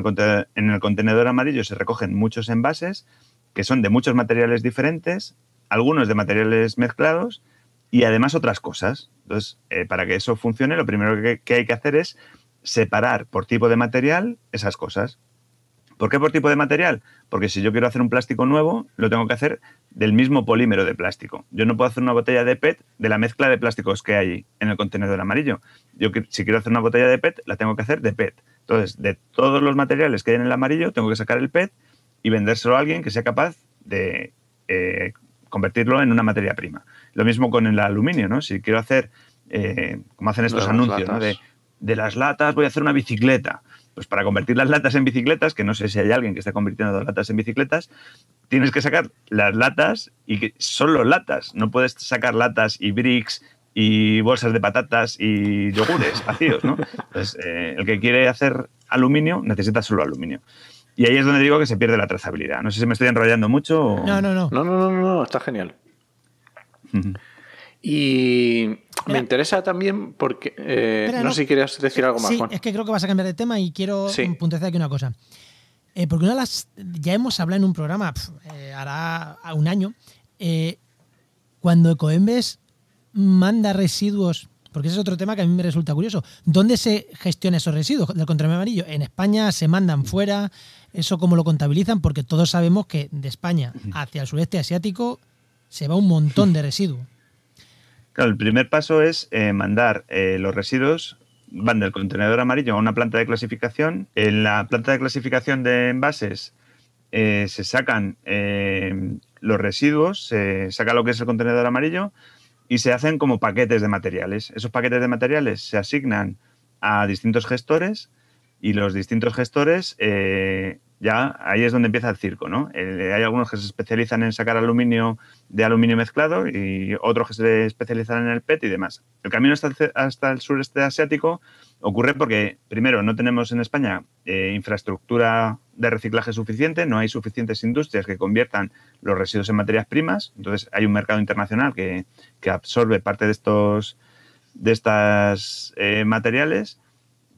en el contenedor amarillo se recogen muchos envases que son de muchos materiales diferentes, algunos de materiales mezclados y además otras cosas. Entonces, eh, para que eso funcione, lo primero que, hay que hacer es separar por tipo de material esas cosas. ¿Por qué por tipo de material? Porque si yo quiero hacer un plástico nuevo, lo tengo que hacer del mismo polímero de plástico. Yo no puedo hacer una botella de PET de la mezcla de plásticos que hay en el contenedor amarillo. Yo si quiero hacer una botella de PET, la tengo que hacer de PET. Entonces, de todos los materiales que hay en el amarillo, tengo que sacar el PET y vendérselo a alguien que sea capaz de eh, convertirlo en una materia prima. Lo mismo con el aluminio, ¿no? Si quiero hacer, eh, como hacen estos anuncios, ¿no? de, de las latas voy a hacer una bicicleta pues para convertir las latas en bicicletas, que no sé si hay alguien que esté convirtiendo latas en bicicletas, tienes que sacar las latas y que solo latas. No puedes sacar latas y bricks y bolsas de patatas y yogures vacíos, ¿no? Entonces, eh, el que quiere hacer aluminio necesita solo aluminio. Y ahí es donde digo que se pierde la trazabilidad. No sé si me estoy enrollando mucho o... No, no, no. No, no, no, no, está genial. Y me interesa también porque. Eh, no, sé si querías decir algo más, sí, Es que creo que vas a cambiar de tema y quiero puntualizar aquí una cosa. Eh, porque una de las. Ya hemos hablado en un programa, eh, hará un año, cuando Ecoembes manda residuos. Porque ese es otro tema que a mí me resulta curioso. ¿Dónde se gestiona esos residuos del control amarillo? ¿En España se mandan fuera? ¿Eso cómo lo contabilizan? Porque todos sabemos que de España hacia el sureste asiático se va un montón de residuos el primer paso es eh, mandar eh, los residuos, van del contenedor amarillo a una planta de clasificación. En la planta de clasificación de envases eh, se sacan los residuos, se saca lo que es el contenedor amarillo y se hacen como paquetes de materiales. Esos paquetes de materiales se asignan a distintos gestores y los distintos gestores ya ahí es donde empieza el circo, ¿no? Eh, hay algunos que se especializan en sacar aluminio de aluminio mezclado y otros que se especializan en el PET y demás. El camino hasta, el sureste asiático ocurre porque, primero, no tenemos en España eh, infraestructura de reciclaje suficiente, no hay suficientes industrias que conviertan los residuos en materias primas, entonces hay un mercado internacional que, absorbe parte de estos de estas eh, materiales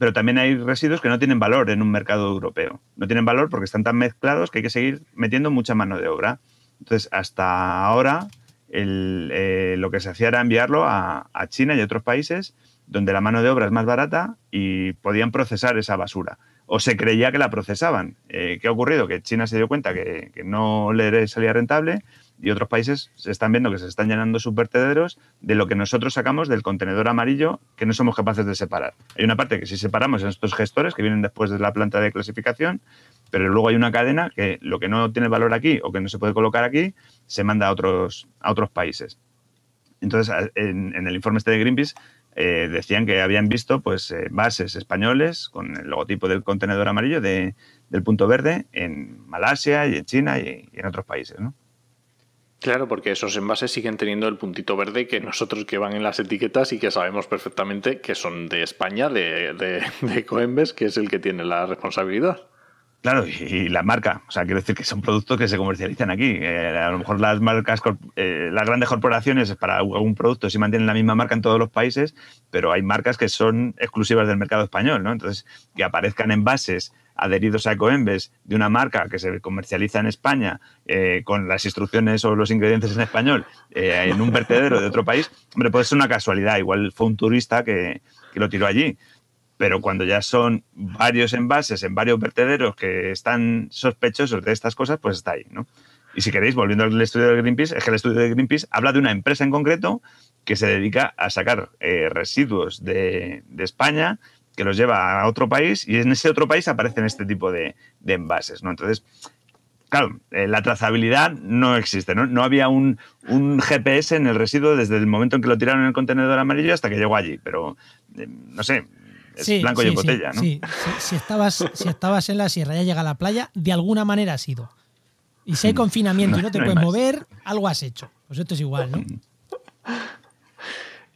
pero también hay residuos que no tienen valor en un mercado europeo. No tienen valor porque están tan mezclados que hay que seguir metiendo mucha mano de obra. Entonces, hasta ahora, eh, lo que se hacía era enviarlo a, China y otros países donde la mano de obra es más barata y podían procesar esa basura. O se creía que la procesaban. Eh, ¿Qué ha ocurrido? Que China se dio cuenta que, que no le salía rentable y otros países se están viendo que se están llenando sus vertederos de lo que nosotros sacamos del contenedor amarillo que no somos capaces de separar. Hay una parte que si separamos en estos gestores que vienen después de la planta de clasificación, pero luego hay una cadena que lo que no tiene valor aquí o que no se puede colocar aquí se manda a otros, a otros países. Entonces, en, el informe este de Greenpeace eh, decían que habían visto pues, eh, bases españoles con el logotipo del contenedor amarillo de, del punto verde en Malasia y en China y, y en otros países. ¿no? Claro, porque esos envases siguen teniendo el puntito verde que nosotros que van en las etiquetas y que sabemos perfectamente que son de España, de, de, Coembes, que es el que tiene la responsabilidad. Claro, y, la marca. O sea, quiero decir que son productos que se comercializan aquí. Eh, a lo mejor las marcas, eh, las grandes corporaciones para algún producto sí mantienen la misma marca en todos los países, pero hay marcas que son exclusivas del mercado español, ¿no? Entonces, que aparezcan envases adheridos a Ecoembes de una marca que se comercializa en España eh, con las instrucciones o los ingredientes en español eh, en un vertedero de otro país, hombre, puede ser una casualidad. Igual fue un turista que, lo tiró allí. Pero cuando ya son varios envases en varios vertederos que están sospechosos de estas cosas, pues está ahí, ¿no? Y si queréis, volviendo al estudio de Greenpeace, es que el estudio de Greenpeace habla de una empresa en concreto que se dedica a sacar eh, residuos de, España que los lleva a otro país y en ese otro país aparecen este tipo de, envases, ¿no? Entonces, claro, eh, la trazabilidad no existe, ¿no? No había un, GPS en el residuo desde el momento en que lo tiraron en el contenedor amarillo hasta que llegó allí, pero eh, no sé, es blanco y en botella, ¿no? Sí, si, estabas, si estabas en la sierra y ya llega a la playa, de alguna manera has ido. Y si hay mm. confinamiento y no te puedes mover, algo has hecho. Pues esto es igual, ¿no? Mm.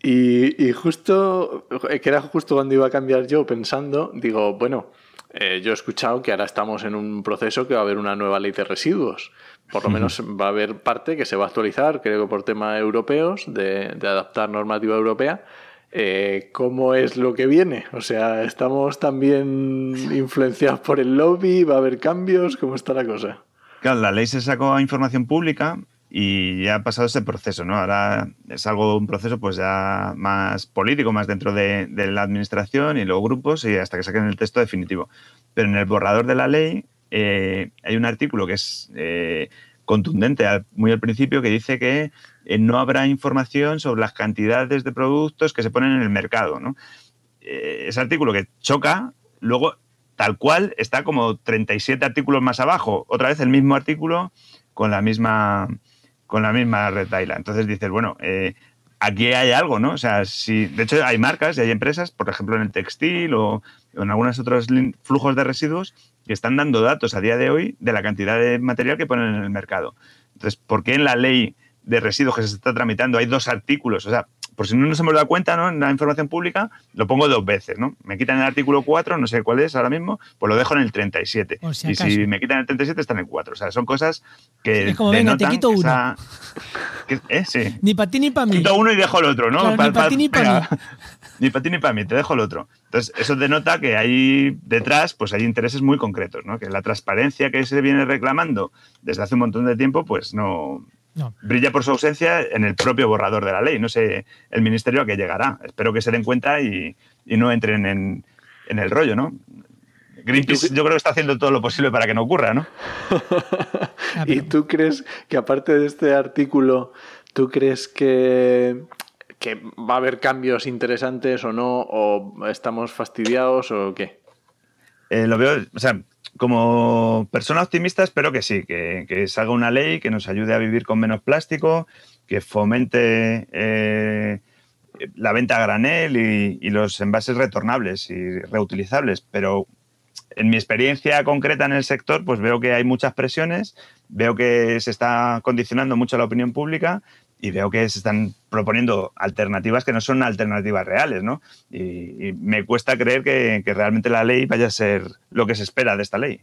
Y, justo, eh, que era justo cuando iba a cambiar yo pensando, digo, bueno, eh, yo he escuchado que ahora estamos en un proceso que va a haber una nueva ley de residuos. Por lo menos va a haber parte que se va a actualizar, creo que por temas europeos, de, adaptar normativa europea. Eh, ¿Cómo es lo que viene? O sea, ¿estamos también influenciados por el lobby? ¿Va a haber cambios? ¿Cómo está la cosa? Claro, la ley se sacó a información pública y ya ha pasado ese proceso, ¿no? Ahora es algo, un proceso pues ya más político, más dentro de, la administración y luego grupos y hasta que saquen el texto definitivo. Pero en el borrador de la ley eh, hay un artículo que es eh, contundente muy al principio que dice que eh, no habrá información sobre las cantidades de productos que se ponen en el mercado, ¿no? ese artículo que choca, luego tal cual está como 37 artículos más abajo, otra vez el mismo artículo con la misma con la misma retaila. Entonces dices, bueno, eh, aquí hay algo, ¿no? O sea, si, de hecho hay marcas y hay empresas, por ejemplo en el textil o en algunos otros flujos de residuos, que están dando datos a día de hoy de la cantidad de material que ponen en el mercado. Entonces, ¿por qué en la ley de residuos que se está tramitando hay dos artículos? O sea, por si no nos hemos dado cuenta ¿no? en la información pública, lo pongo dos veces. ¿no? Me quitan el artículo 4, no sé cuál es ahora mismo, pues lo dejo en el 37. y si me quitan el 37 está en el 4. O sea, son cosas que. Es como, venga, te quito uno. ¿eh? Sí. Ni para ti ni para mí. Quito uno y dejo el otro, ¿no? ni para ti ni para mí. ni para ti ni para mí, te dejo el otro. Entonces, eso denota que ahí detrás pues hay intereses muy concretos, ¿no? Que la transparencia que se viene reclamando desde hace un montón de tiempo, pues no, Brilla por su ausencia en el propio borrador de la ley. No sé el ministerio a qué llegará. Espero que se den cuenta y, no entren en, el rollo, ¿no? Greenpeace yo creo que está haciendo todo lo posible para que no ocurra, ¿no? ¿Y tú crees que aparte de este artículo, tú crees que, que va a haber cambios interesantes o no? ¿O estamos fastidiados o qué? Eh, lo veo, o sea, como persona optimista espero que sí, que, salga una ley que nos ayude a vivir con menos plástico, que fomente eh, la venta a granel y, los envases retornables y reutilizables. Pero en mi experiencia concreta en el sector, pues veo que hay muchas presiones, veo que se está condicionando mucho la opinión pública y veo que se están proponiendo alternativas que no son alternativas reales, ¿no? Y, me cuesta creer que, realmente la ley vaya a ser lo que se espera de esta ley.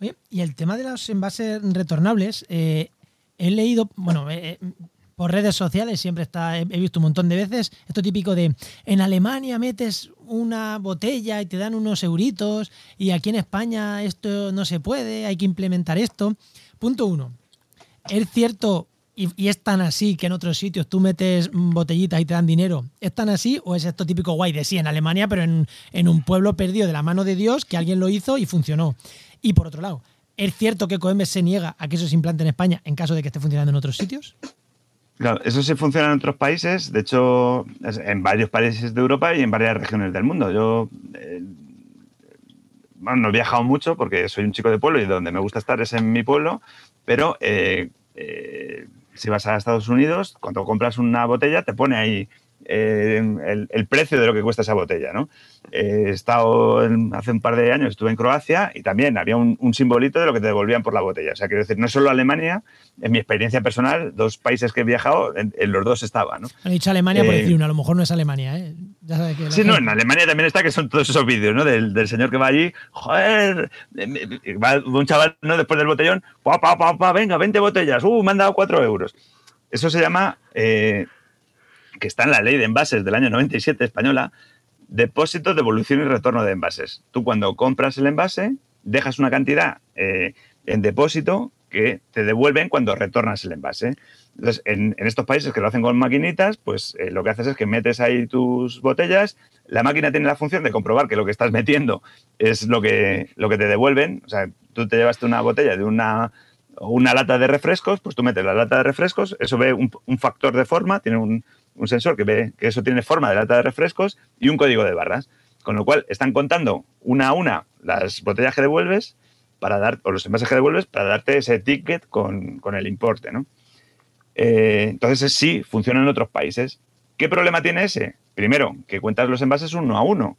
Oye, y el tema de los envases retornables, eh, he leído, bueno, eh, por redes sociales siempre está, he, he visto un montón de veces, esto típico de en Alemania metes una botella y te dan unos euritos y aquí en España esto no se puede, hay que implementar esto. Punto uno. ¿Es cierto y, es tan así que en otros sitios tú metes botellitas y te dan dinero? ¿Es tan así o es esto típico guay de sí en Alemania, pero en, en un pueblo perdido de la mano de Dios que alguien lo hizo y funcionó? Y por otro lado, ¿es cierto que Coembes se niega a que eso se implante en España en caso de que esté funcionando en otros sitios? Claro, eso sí funciona en otros países, de hecho, en varios países de Europa y en varias regiones del mundo. Yo eh, bueno, no he viajado mucho porque soy un chico de pueblo y donde me gusta estar es en mi pueblo, pero eh, eh, si vas a Estados Unidos, cuando compras una botella, te pone ahí eh, el, el precio de lo que cuesta esa botella, ¿no? Eh, he estado en- hace un par de años, estuve en Croacia y también había un, un simbolito de lo que te devolvían por la botella. O sea, quiero decir, no solo Alemania, en mi experiencia personal, dos países que he viajado, en, en los dos estaba, ¿no? Dicho Alemania por Eh, decir uno, a lo mejor no es Alemania, ¿eh? Ya sabes que Sí, no, gente- en Alemania también está que son todos esos vídeos, ¿no? Del, del señor que va allí, joder, eh, me- va un chaval, ¿no? Después del botellón, pa, pa, pa, pa, venga, 20 botellas, uh, me han dado 4 euros. Eso se llama, eh, que está en la ley de envases del año 97 española, depósito, devolución y retorno de envases. Tú cuando compras el envase, dejas una cantidad eh, en depósito que te devuelven cuando retornas el envase. Entonces, en, estos países que lo hacen con maquinitas, pues eh, lo que haces es que metes ahí tus botellas, la máquina tiene la función de comprobar que lo que estás metiendo es lo que, lo que te devuelven. O sea, tú te llevaste una botella de una, una lata de refrescos, pues tú metes la lata de refrescos, eso ve un factor de forma, tiene un, un sensor que ve que eso tiene forma de lata de refrescos y un código de barras. Con lo cual, están contando una a una las botellas que devuelves para dar, o los envases que devuelves para darte ese ticket con, con el importe, ¿no? Eh, entonces, sí, funciona en otros países. ¿Qué problema tiene ese? Primero, que cuentas los envases uno a uno.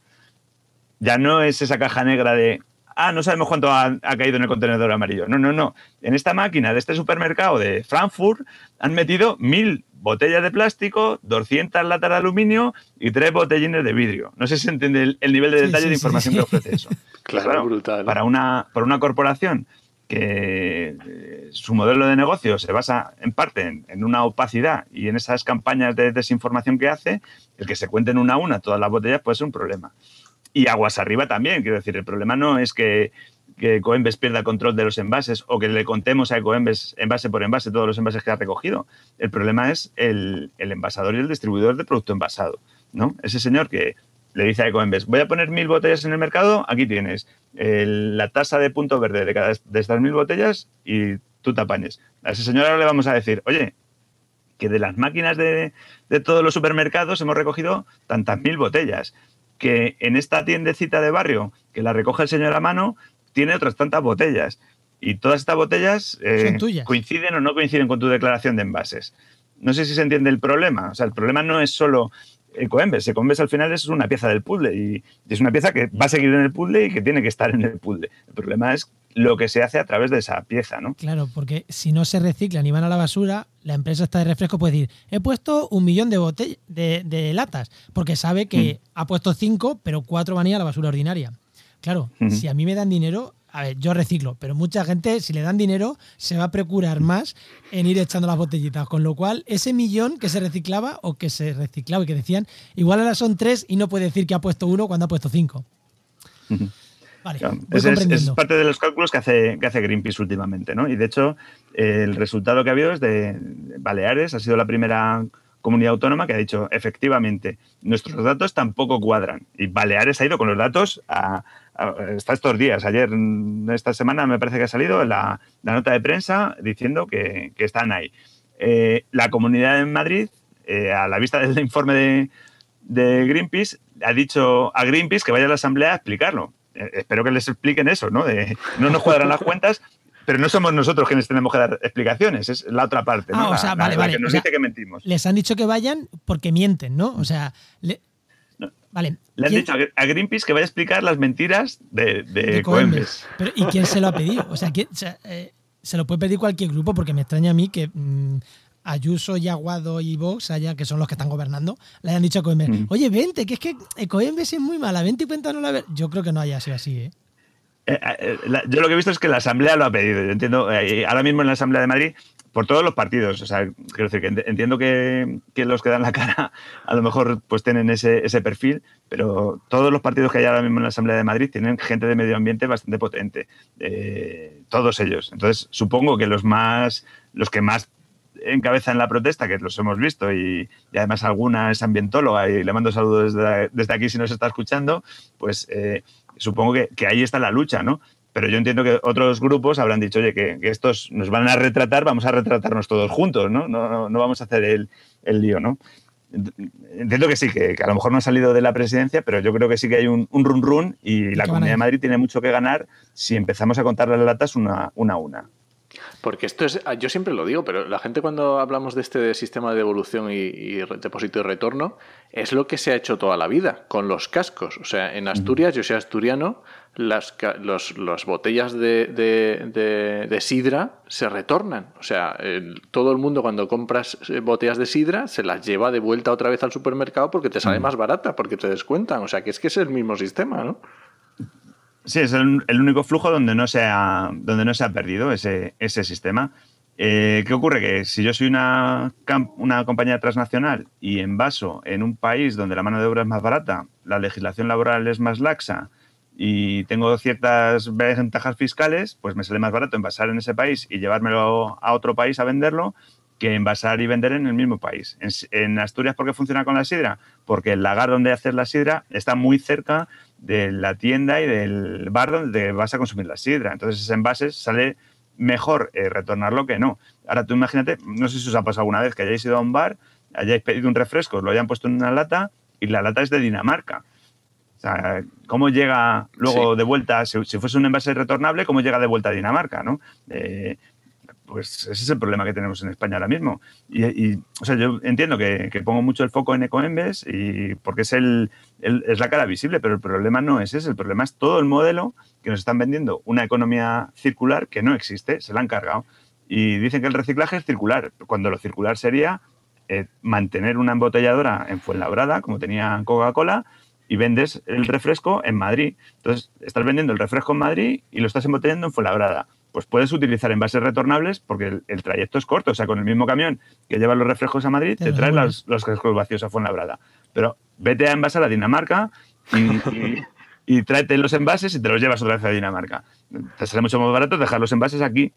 Ya no es esa caja negra de, ah, no sabemos cuánto ha, ha caído en el contenedor amarillo. No, no, no. En esta máquina de este supermercado de Frankfurt han metido mil botellas de plástico, 200 latas de aluminio y tres botellines de vidrio. No sé si se entiende el, el nivel de detalle sí, de información sí. que ofrece eso. Claro, brutal. Para una, para una corporación que eh, su modelo de negocio se basa en parte en, en una opacidad y en esas campañas de desinformación que hace, el que se cuenten una a una todas las botellas puede ser un problema. Y aguas arriba también, quiero decir, el problema no es que, que Coembes pierda control de los envases o que le contemos a Coembes envase por envase todos los envases que ha recogido. El problema es el, el envasador y el distribuidor de producto envasado. ¿no? Ese señor que le dice a Ecoembes, voy a poner mil botellas en el mercado, aquí tienes la tasa de punto verde de cada de estas mil botellas y tú te. A ese señor ahora le vamos a decir, oye, que de las máquinas de, de todos los supermercados hemos recogido tantas mil botellas, que en esta tiendecita de barrio que la recoge el señor a mano tiene otras tantas botellas. Y todas estas botellas eh, coinciden o no coinciden con tu declaración de envases. No sé si se entiende el problema. O sea, el problema no es solo Ecoembes. Ecoembes al final es una pieza del puzzle y es una pieza que va a seguir en el puzzle y que tiene que estar en el puzzle. El problema es lo que se hace a través de esa pieza, ¿no? Claro, porque si no se reciclan y van a la basura, la empresa esta de refresco puede decir, he puesto un millón de botellas de, de latas, porque sabe que ha puesto cinco, pero cuatro van a ir a la basura ordinaria. Claro, si a mí me dan dinero, a ver, yo reciclo, pero mucha gente, si le dan dinero, se va a procurar más en ir echando las botellitas. Con lo cual, ese millón que se reciclaba o que se reciclaba y que decían, igual ahora son tres y no puede decir que ha puesto uno cuando ha puesto cinco. Vale, Claro, es, es parte de los cálculos que hace, que hace Greenpeace últimamente, ¿no? Y de hecho, el resultado que ha habido es de Baleares, ha sido la primera comunidad autónoma que ha dicho, efectivamente, nuestros datos tampoco cuadran. Y Baleares ha ido con los datos a, hasta estos días. Ayer, mm, esta semana, me parece que ha salido la, la nota de prensa diciendo que, que están ahí. Eh, la comunidad en Madrid, eh, a la vista del informe de, de Greenpeace, ha dicho a Greenpeace que vaya a la asamblea a explicarlo. Eh, espero que les expliquen eso, ¿no? De, no nos cuadran las cuentas, pero no somos nosotros quienes tenemos que dar explicaciones, es la otra parte, ¿no? Ah, o La- sea, la- vale, la vale, que nos o sea, dice que mentimos. Les han dicho que vayan porque mienten, ¿no? O sea, le- No. vale. Le han ¿quién- dicho a Greenpeace que vaya a explicar las mentiras de, de, de Coembes. Coembes. Pero, ¿Y quién se lo ha pedido? O sea, ¿quién- o sea, eh, se lo puede pedir cualquier grupo porque me extraña a mí que mm, Ayuso, Yaguado y Vox, haya, que son los que están gobernando, le hayan dicho a Coembes, Mm. oye, vente, que es que eh, Coembes es muy mala, vente y cuéntanos la verdad. Yo creo que no haya sido así, ¿eh? Eh, eh, la- yo lo que he visto es que la Asamblea lo ha pedido. Entiendo, eh, ahora mismo en la Asamblea de Madrid, por todos los partidos. O sea, quiero decir que entiendo que, los que dan la cara a lo mejor pues tienen ese, ese, perfil, pero todos los partidos que hay ahora mismo en la Asamblea de Madrid tienen gente de medio ambiente bastante potente. Eh, todos ellos. Entonces, supongo que los más, los que más encabezan la protesta, que los hemos visto, y, además alguna es ambientóloga y le mando saludos desde, aquí si nos está escuchando, pues eh, supongo que, que, ahí está la lucha, ¿no? Pero yo entiendo que otros grupos habrán dicho, oye, que, estos nos van a retratar, vamos a retratarnos todos juntos, ¿no? No, no, vamos a hacer el, el, lío, ¿no? Entiendo que sí, que, a lo mejor no ha salido de la presidencia, pero yo creo que sí que hay un, un run run y la Comunidad de Madrid tiene mucho que ganar si empezamos a contar las latas una, una a una. Porque esto es, yo siempre lo digo, pero la gente cuando hablamos de este sistema de devolución y, depósito y retorno, es lo que se ha hecho toda la vida, con los cascos. O sea, en Asturias, yo soy asturiano, las, los, botellas de, sidra se retornan. O sea, todo el mundo cuando compras eh, botellas de sidra se las lleva de vuelta otra vez al supermercado porque te sale más barata, porque te descuentan. O sea, que es que es el mismo sistema, ¿no? Sí, es el, único flujo donde no se ha, donde no se ha perdido ese, ese sistema. Eh, ¿Qué ocurre? Que si yo soy una, una compañía transnacional y envaso en un país donde la mano de obra es más barata, la legislación laboral es más laxa y tengo ciertas ventajas fiscales, pues me sale más barato envasar en ese país y llevármelo a otro país a venderlo que envasar y vender en el mismo país. En, Asturias, ¿por qué funciona con la sidra? Porque el lagar donde haces la sidra está muy cerca de la tienda y del bar donde vas a consumir la sidra. Entonces, ese envase sale mejor eh, retornarlo que no. Ahora tú imagínate, no sé si os ha pasado alguna vez que hayáis ido a un bar, hayáis pedido un refresco, lo hayan puesto en una lata y la lata es de Dinamarca. O sea, ¿cómo llega luego de vuelta, si, fuese un envase retornable, cómo llega de vuelta a Dinamarca? ¿no? Eh, pues ese es el problema que tenemos en España ahora mismo. Y, o sea, yo entiendo que, pongo mucho el foco en Ecoembes y porque es, el, es la cara visible, pero el problema no es ese, el problema es todo el modelo que nos están vendiendo, una economía circular que no existe, se la han cargado. Y dicen que el reciclaje es circular, cuando lo circular sería eh, mantener una embotelladora en Fuenlabrada, como tenía Coca-Cola, y vendes el refresco en Madrid. Entonces, estás vendiendo el refresco en Madrid y lo estás embotellando en Fuenlabrada pues puedes utilizar envases retornables porque el, trayecto es corto. O sea, con el mismo camión que lleva los refrescos a Madrid, te, traes los, refrescos vacíos a Fuenlabrada. Pero vete a envasar a Dinamarca y, y, tráete los envases y te los llevas otra vez a Dinamarca. Te sale mucho más barato dejar los envases aquí.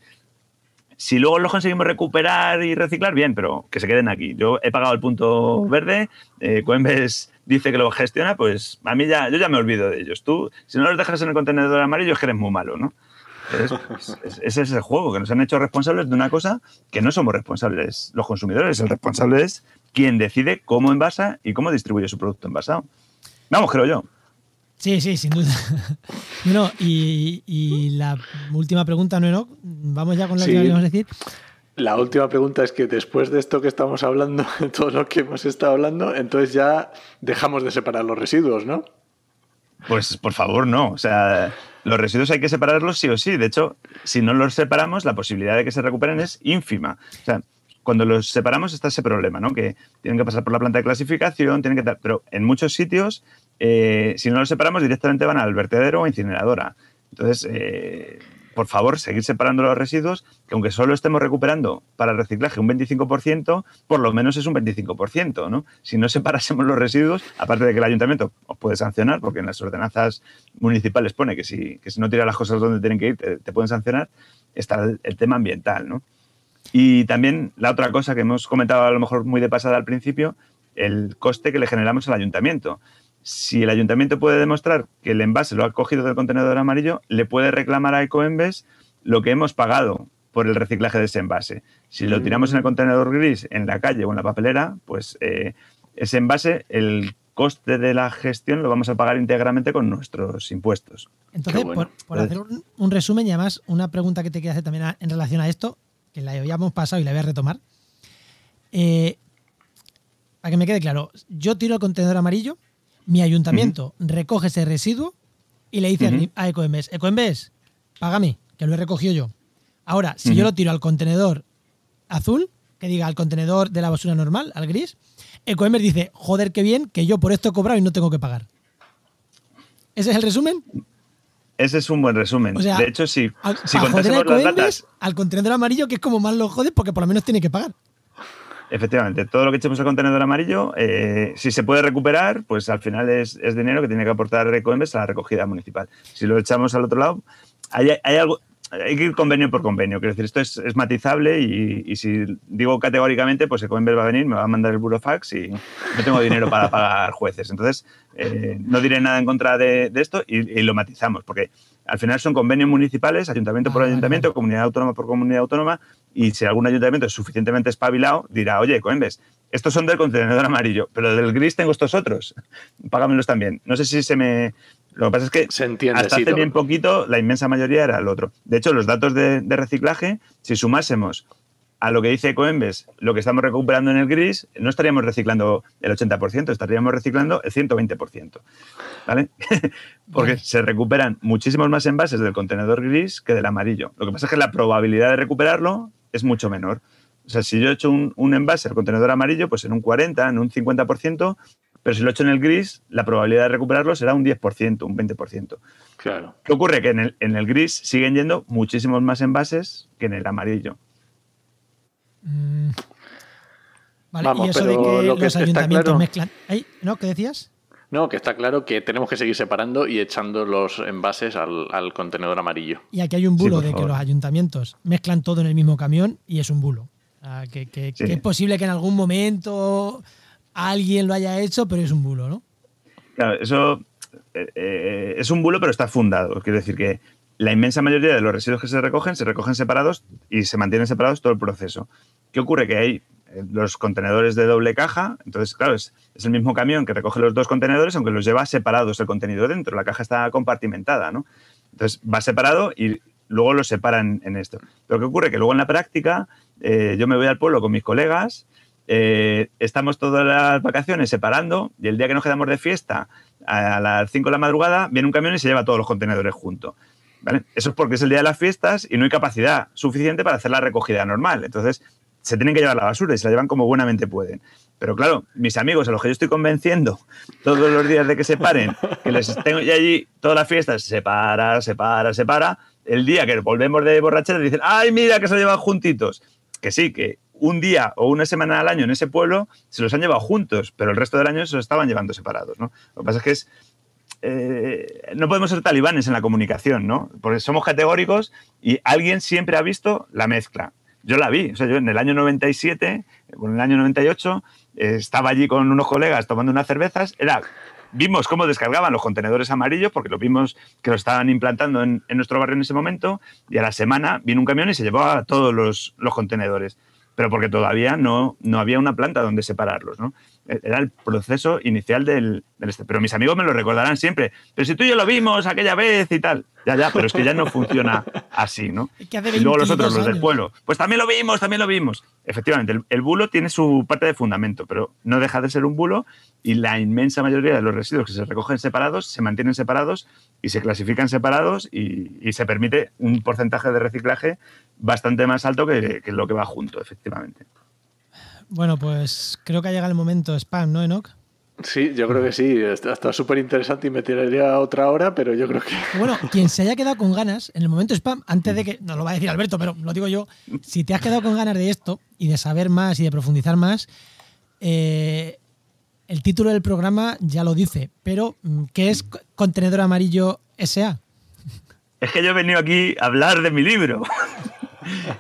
Si luego los conseguimos recuperar y reciclar, bien, pero que se queden aquí. Yo he pagado el punto verde, eh, Coembes dice que lo gestiona, pues a mí ya, yo ya me olvido de ellos. Tú, si no los dejas en el contenedor amarillo, es que eres muy malo, ¿no? Ese es el juego, que nos han hecho responsables de una cosa que no somos responsables los consumidores. El responsable es quien decide cómo envasa y cómo distribuye su producto envasado. Vamos, creo yo. Sí, sí, sin duda. no, y, la última pregunta, ¿no? Vamos ya con la que íbamos a decir. La última pregunta es que después de esto que estamos hablando, todo lo que hemos estado hablando, entonces ya dejamos de separar los residuos, ¿no? Pues por favor, no. O sea, los residuos hay que separarlos sí o sí. De hecho, si no los separamos, la posibilidad de que se recuperen es ínfima. O sea, cuando los separamos está ese problema, ¿no? Que tienen que pasar por la planta de clasificación, tienen que... Pero en muchos sitios, eh, si no los separamos, directamente van al vertedero o incineradora. Entonces, eh, por favor, seguir separando los residuos, que aunque solo estemos recuperando para el reciclaje un 25%, por lo menos es un 25%, ¿no? Si no separásemos los residuos, aparte de que el ayuntamiento os puede sancionar, porque en las ordenanzas municipales pone que si, que si no tira las cosas donde tienen que ir, te, pueden sancionar, está el, tema ambiental, ¿no? Y también la otra cosa que hemos comentado a lo mejor muy de pasada al principio, el coste que le generamos al ayuntamiento si el ayuntamiento puede demostrar que el envase lo ha cogido del contenedor amarillo, le puede reclamar a Ecoembes lo que hemos pagado por el reciclaje de ese envase. Si lo tiramos en el contenedor gris, en la calle o en la papelera, pues eh, ese envase, el coste de la gestión lo vamos a pagar íntegramente con nuestros impuestos. Entonces, por, hacer un, resumen y además una pregunta que te quiero hacer también en relación a esto, que la habíamos pasado y la voy a retomar. Eh, para que me quede claro, yo tiro el contenedor amarillo, mi ayuntamiento recoge ese residuo y le dice a Ecoembes, Ecoembes, págame, que lo he recogido yo. Ahora, si yo lo tiro al contenedor azul, que diga al contenedor de la basura normal, al gris, Ecoembes dice, joder, qué bien, que yo por esto he cobrado y no tengo que pagar. ¿Ese es el resumen? ese es un buen resumen. O sea, de hecho, sí. Al, si contásemos las datas, al contenedor amarillo, que es como más lo jodes porque por lo menos tiene que pagar. Efectivamente, todo lo que echemos al contenedor amarillo, eh, si se puede recuperar, pues al final es, es dinero que tiene que aportar Ecoembes a la recogida municipal. Si lo echamos al otro lado, hay, hay algo, hay que ir convenio por convenio. Quiero decir, esto es, es matizable y, y si digo categóricamente, pues Ecoembes va a venir, me va a mandar el burofax y no tengo dinero para pagar jueces. Entonces, eh, no diré nada en contra de, de esto y, y lo matizamos, porque al final son convenios municipales, ayuntamiento por Ah, ayuntamiento, comunidad autónoma por comunidad autónoma, y si algún ayuntamiento es suficientemente espabilado, dirá, oye, Coembes, estos son del contenedor amarillo, pero del gris tengo estos otros, págamelos también. No sé si se me... Lo que pasa es que Se entiende, hasta sí, hace todo. bien poquito la inmensa mayoría era el otro. De hecho, los datos de, de reciclaje, si sumásemos a lo que dice Coembes, lo que estamos recuperando en el gris, no estaríamos reciclando el 80%, estaríamos reciclando el 120%. ¿Vale? Porque se recuperan muchísimos más envases del contenedor gris que del amarillo. Lo que pasa es que la probabilidad de recuperarlo es mucho menor. O sea, si yo he hecho un, un envase al contenedor amarillo, pues en un 40, en un 50%, pero si lo he hecho en el gris, la probabilidad de recuperarlo será un 10%, un 20%. Claro. ¿Qué ocurre? Que en el, en el gris siguen yendo muchísimos más envases que en el amarillo. Mm. Vale, Vamos, y eso de pero que lo que los ayuntamientos claro- mezclan. Ay, ¿No? ¿Qué decías? No, que está claro que tenemos que seguir separando y echando los envases al, al contenedor amarillo. Y aquí hay un bulo de que los ayuntamientos mezclan todo en el mismo camión y es un bulo. Que, que- Sí. que es posible que en algún momento alguien lo haya hecho, pero es un bulo, ¿no? Claro, eso eh, eh, es un bulo, pero está fundado. Quiero decir que la inmensa mayoría de los residuos que se recogen se recogen separados y se mantienen separados todo el proceso. ¿Qué ocurre? Que hay los contenedores de doble caja, entonces, claro, es, el mismo camión que recoge los dos contenedores, aunque los lleva separados el contenido dentro. La caja está compartimentada, ¿no? Entonces va separado y luego lo separan en esto. Pero ¿qué ocurre? Que luego en la práctica eh, yo me voy al pueblo con mis colegas, eh, estamos todas las vacaciones separando y el día que nos quedamos de fiesta a las 5 de la madrugada viene un camión y se lleva todos los contenedores juntos. Eso es porque es el día de las fiestas y no hay capacidad suficiente para hacer la recogida normal. Entonces se tienen que llevar la basura y se la llevan como buenamente pueden. Pero claro, mis amigos a los que yo estoy convenciendo todos los días de que se paren, que les tengo allí todas las fiestas, se para, se para, se para, el día que volvemos de borrachera dicen, ay, mira que se lo llevan juntitos. Que sí, que un día o una semana al año en ese pueblo se los han llevado juntos, pero el resto del año se los estaban llevando separados. ¿no? Lo que pasa es que eh, no podemos ser talibanes en la comunicación, ¿no? Porque somos categóricos y alguien siempre ha visto la mezcla. Yo la vi, o sea, yo en el año 97, o en el año 98, eh, estaba allí con unos colegas tomando unas cervezas, era, vimos cómo descargaban los contenedores amarillos, porque lo vimos que lo estaban implantando en, nuestro barrio en ese momento, y a la semana vino un camión y se llevó a todos los, los contenedores pero porque todavía no, no había una planta donde separarlos, ¿no? Era el proceso inicial del, del este. Pero mis amigos me lo recordarán siempre. Pero si tú y yo lo vimos aquella vez y tal. Ya, ya, pero es que ya no funciona así, ¿no? Y luego los otros, 22 los del pueblo. Pues también lo vimos, también lo vimos. Efectivamente, el, el bulo tiene su parte de fundamento, pero no deja de ser un bulo y la inmensa mayoría de los residuos que se recogen separados se mantienen separados y se clasifican separados y, y se permite un porcentaje de reciclaje bastante más alto que, que lo que va junto, efectivamente. Bueno, pues creo que ha llegado el momento spam, ¿no, Enoch? Sí, yo creo que sí. Está súper interesante y me tiraría otra hora, pero yo creo que. Bueno, quien se haya quedado con ganas, en el momento spam, antes de que, no lo va a decir Alberto, pero lo digo yo, si te has quedado con ganas de esto y de saber más y de profundizar más, eh, el título del programa ya lo dice, pero mm, ¿qué es Contenedor Amarillo SA? Es que yo he venido aquí a hablar de mi libro.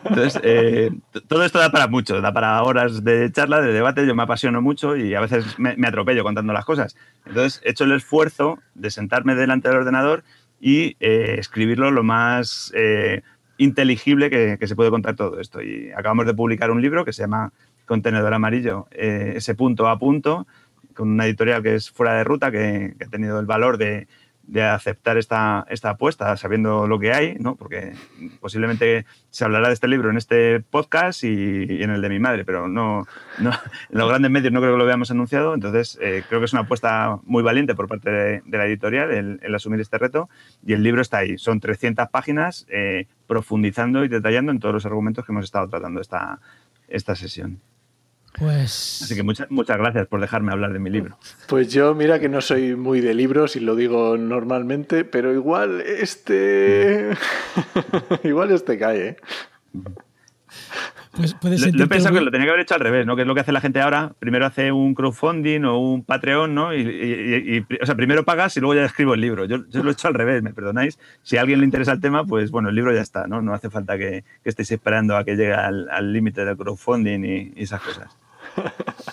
Entonces, eh, todo esto da para mucho, da para horas de charla, de debate. Yo me apasiono mucho y a veces me, atropello contando las cosas. Entonces, he hecho el esfuerzo de sentarme delante del ordenador y eh, escribirlo lo más eh, inteligible que, se puede contar todo esto. Y acabamos de publicar un libro que se llama Contenedor Amarillo, ese punto a punto, con una editorial que es fuera de ruta, que ha tenido el valor de, de aceptar esta, esta apuesta sabiendo lo que hay, ¿no? porque posiblemente se hablará de este libro en este podcast y, en el de mi madre, pero no, no en los grandes medios no creo que lo veamos anunciado, entonces eh, creo que es una apuesta muy valiente por parte de, la editorial el, el asumir este reto y el libro está ahí, son 300 páginas eh, profundizando y detallando en todos los argumentos que hemos estado tratando esta, esta sesión. Pues. Así que muchas, muchas gracias por dejarme hablar de mi libro. Pues yo, mira que no soy muy de libros y lo digo normalmente, pero igual este. igual este cae, ¿eh? Pues puede Lo, he pensado que lo tenía que haber hecho al revés, ¿no? Que es lo que hace la gente ahora. Primero hace un crowdfunding o un Patreon, ¿no? Y, y- y- o sea, primero pagas y luego ya escribo el libro. Yo, yo lo he hecho al revés, me perdonáis. Si a alguien le interesa el tema, pues bueno, el libro ya está, ¿no? No hace falta que, que estéis esperando a que llegue al al límite del crowdfunding y, y esas cosas.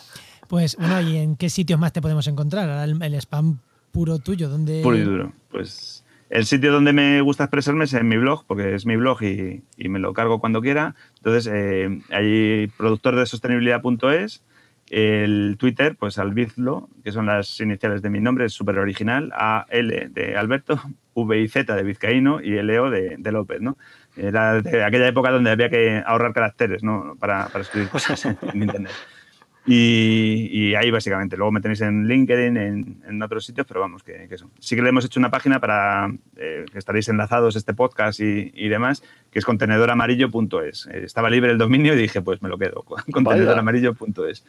Pues bueno, ¿y en qué sitios más te podemos encontrar? El, spam puro tuyo, ¿dónde. Puro y duro. Pues el sitio donde me gusta expresarme es en mi blog, porque es mi blog y, me lo cargo cuando quiera. Entonces, eh, hay productor de sostenibilidad.es, el Twitter, pues Albizlo, que son las iniciales de mi nombre, es súper original, AL de Alberto, V y Z de Vizcaíno y LO de, de López, ¿no? Era de aquella época donde había que ahorrar caracteres, ¿no? Para, para escribir cosas en Internet. Y, y ahí básicamente. Luego me tenéis en LinkedIn, en, en otros sitios, pero vamos, que, que eso. Sí que le hemos hecho una página para eh, que estaréis enlazados este podcast y, y demás, que es contenedoramarillo.es. Eh, estaba libre el dominio y dije, pues me lo quedo, contenedoramarillo.es.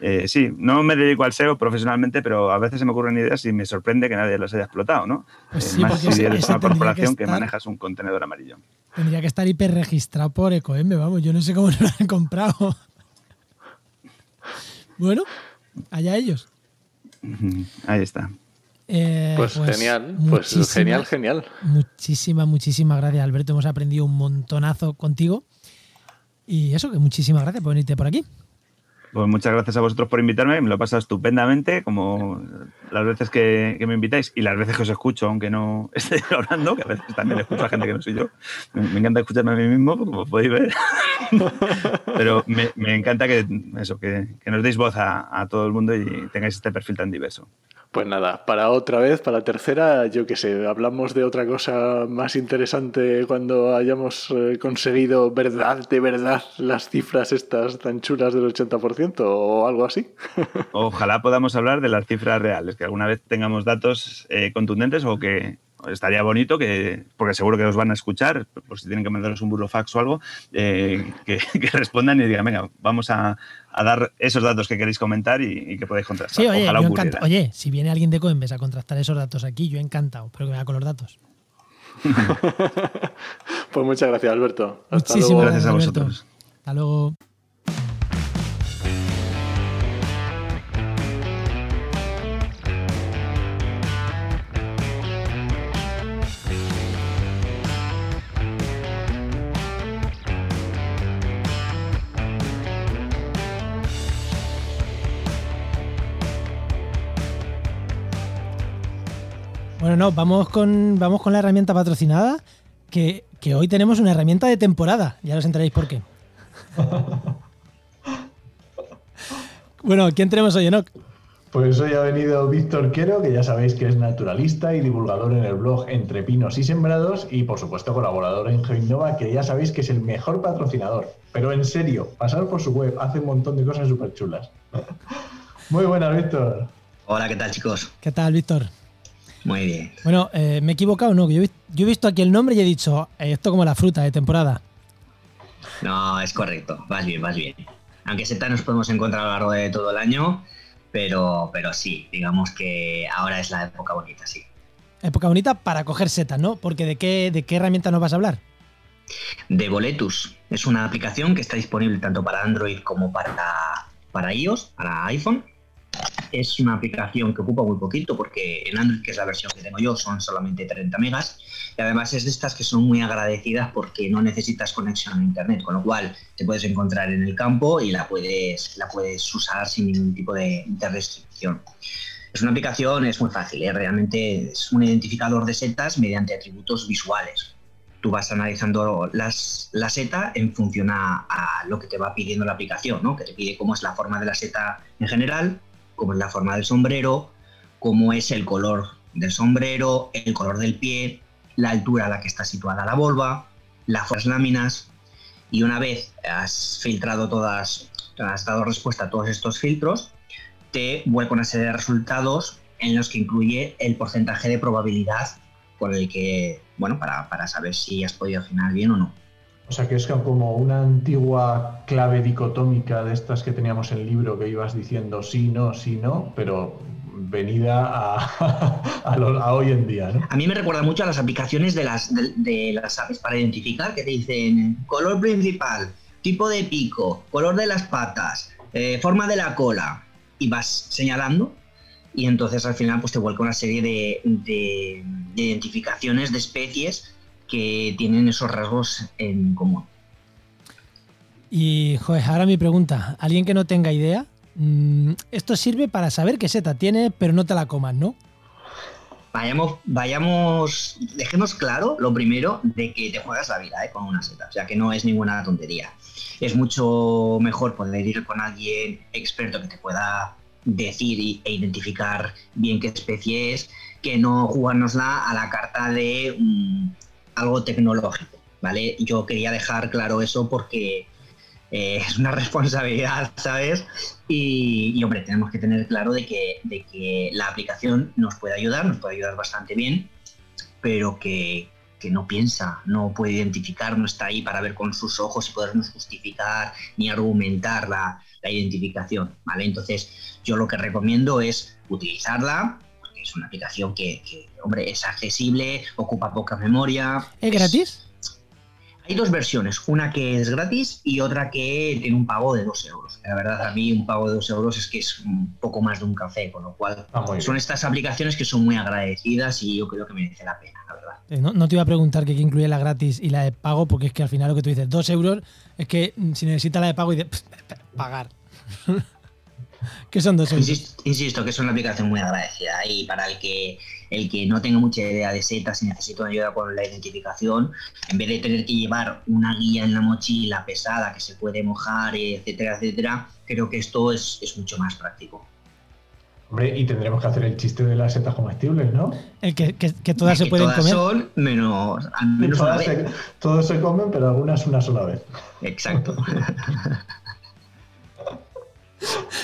Eh, sí, no me dedico al SEO profesionalmente, pero a veces se me ocurren ideas y me sorprende que nadie las haya explotado, ¿no? Pues sí, más si eres una que corporación que, manejas un contenedor amarillo. Tendría que estar hiperregistrado por EcoM, vamos. Yo no sé cómo no lo han comprado. Bueno, allá ellos. Ahí está. Eh, Pues, genial, pues genial, genial. Muchísimas, muchísimas gracias, Alberto. Hemos aprendido un montonazo contigo. Y eso, que muchísimas gracias por venirte por aquí. Pues muchas gracias a vosotros por invitarme, me lo he pasado estupendamente, como las veces que, me invitáis y las veces que os escucho, aunque no esté hablando, que a veces también escucho a gente que no soy yo. Me, encanta escucharme a mí mismo, como podéis ver. Pero me, encanta que, eso, que, nos deis voz a todo el mundo y tengáis este perfil tan diverso. Pues nada, para otra vez, para la tercera, yo qué sé, hablamos de otra cosa más interesante cuando hayamos eh, conseguido verdad, de verdad, las cifras estas tan chulas del 80% o algo así. Ojalá podamos hablar de las cifras reales, que alguna vez tengamos datos eh, contundentes o que estaría bonito que, porque seguro que os van a escuchar, por si tienen que mandaros un burofax o algo, eh, que, que respondan y digan, venga, vamos a, a dar esos datos que queréis comentar y, y que podéis contrastar. Sí, oye, Ojalá yo ocurriera. encanta- oye, si viene alguien de Coinbase a contrastar esos datos aquí, yo encantado, pero que venga con los datos. Pues muchas gracias, Alberto. Hasta Muchísimas luego. Gracias a Alberto. vosotros. Hasta luego. Bueno, no, vamos con, vamos con la herramienta patrocinada, que, que hoy tenemos una herramienta de temporada. Ya os enteréis por qué. bueno, ¿quién tenemos hoy, Enoch? Pues hoy ha venido Víctor Quero, que ya sabéis que es naturalista y divulgador en el blog Entre Pinos y Sembrados, y por supuesto colaborador en GeoInnova, que ya sabéis que es el mejor patrocinador. Pero en serio, pasar por su web, hace un montón de cosas súper chulas. Muy buenas, Víctor. Hola, ¿qué tal chicos? ¿Qué tal, Víctor? Muy bien. Bueno, eh, me he equivocado, ¿no? Yo, he vi- yo he visto aquí el nombre y he dicho, eh, esto como la fruta de temporada. No, es correcto, vas bien, vas bien. Aunque setas nos podemos encontrar a lo largo de todo el año, pero, pero sí, digamos que ahora es la época bonita, sí. Época bonita para coger setas, ¿no? Porque ¿de qué, ¿de qué herramienta nos vas a hablar? De Boletus es una aplicación que está disponible tanto para Android como para, para iOS, para iPhone. Es una aplicación que ocupa muy poquito porque en Android, que es la versión que tengo yo, son solamente 30 megas. Y además es de estas que son muy agradecidas porque no necesitas conexión a Internet, con lo cual te puedes encontrar en el campo y la puedes, la puedes usar sin ningún tipo de, de restricción. Es una aplicación, es muy fácil, ¿eh? realmente es un identificador de setas mediante atributos visuales tú vas analizando las, la seta en función a, a, lo que te va pidiendo la aplicación, ¿no? que te pide cómo es la forma de la seta en general, cómo es la forma del sombrero, cómo es el color del sombrero, el color del pie, la altura a la que está situada la volva, las láminas, y una vez has filtrado todas, has dado respuesta a todos estos filtros, te vuelve una serie de resultados en los que incluye el porcentaje de probabilidad por el que, bueno, para, para saber si has podido afinar bien o no. O sea que es como una antigua clave dicotómica de estas que teníamos en el libro que ibas diciendo sí, no, sí, no, pero venida a, a, hoy en día. ¿no? A mí me recuerda mucho a las aplicaciones de las, de, las aves para identificar que te dicen color principal, tipo de pico, color de las patas, eh, forma de la cola y vas señalando y entonces al final pues te vuelca una serie de, de identificaciones de especies que tienen esos rasgos en común. Y, joder, ahora mi pregunta, alguien que no tenga idea, mm, esto sirve para saber qué seta tiene, pero no te la comas, ¿no? Vayamos, vayamos, dejemos claro lo primero de que te juegas la vida ¿eh? con una seta, o sea que no es ninguna tontería. Es mucho mejor poder ir con alguien experto que te pueda decir e identificar bien qué especie es, que no jugárnosla a la carta de mm, algo tecnológico, ¿vale? Yo quería dejar claro eso porque eh, es una responsabilidad, ¿sabes? Y, hombre, tenemos que tener claro de que, de que la aplicación nos puede ayudar, nos puede ayudar bastante bien, pero que, no piensa, no puede identificar, no está ahí para ver con sus ojos y podernos justificar ni argumentar la, identificación, ¿vale? Entonces, yo lo que recomiendo es utilizarla, porque es una aplicación que, hombre, es accesible, ocupa poca memoria. ¿Es gratis? Hay dos versiones, una que es gratis y otra que tiene un pago de 2 euros. La verdad, a mí un pago de 2 euros es que es un poco más de un café, con lo cual ah, son estas aplicaciones que son muy agradecidas y yo creo que merece la pena, la verdad. Eh, no, te iba a preguntar qué incluye la gratis y la de pago, porque es que al final lo que tú dices, 2 euros, es que mm, si necesitas la de pago y de pagar. ¿Qué son dos euros? Insisto, que es una aplicación muy agradecida y para el que el que no tenga mucha idea de setas y necesita ayuda con la identificación, en vez de tener que llevar una guía en la mochila pesada que se puede mojar, etcétera, etcétera, creo que esto es, mucho más práctico. Hombre, y tendremos que hacer el chiste de las setas comestibles, ¿no? El que, todas se pueden comer. Son menos, menos todas, se, todos se comen, pero algunas una sola vez. Exacto.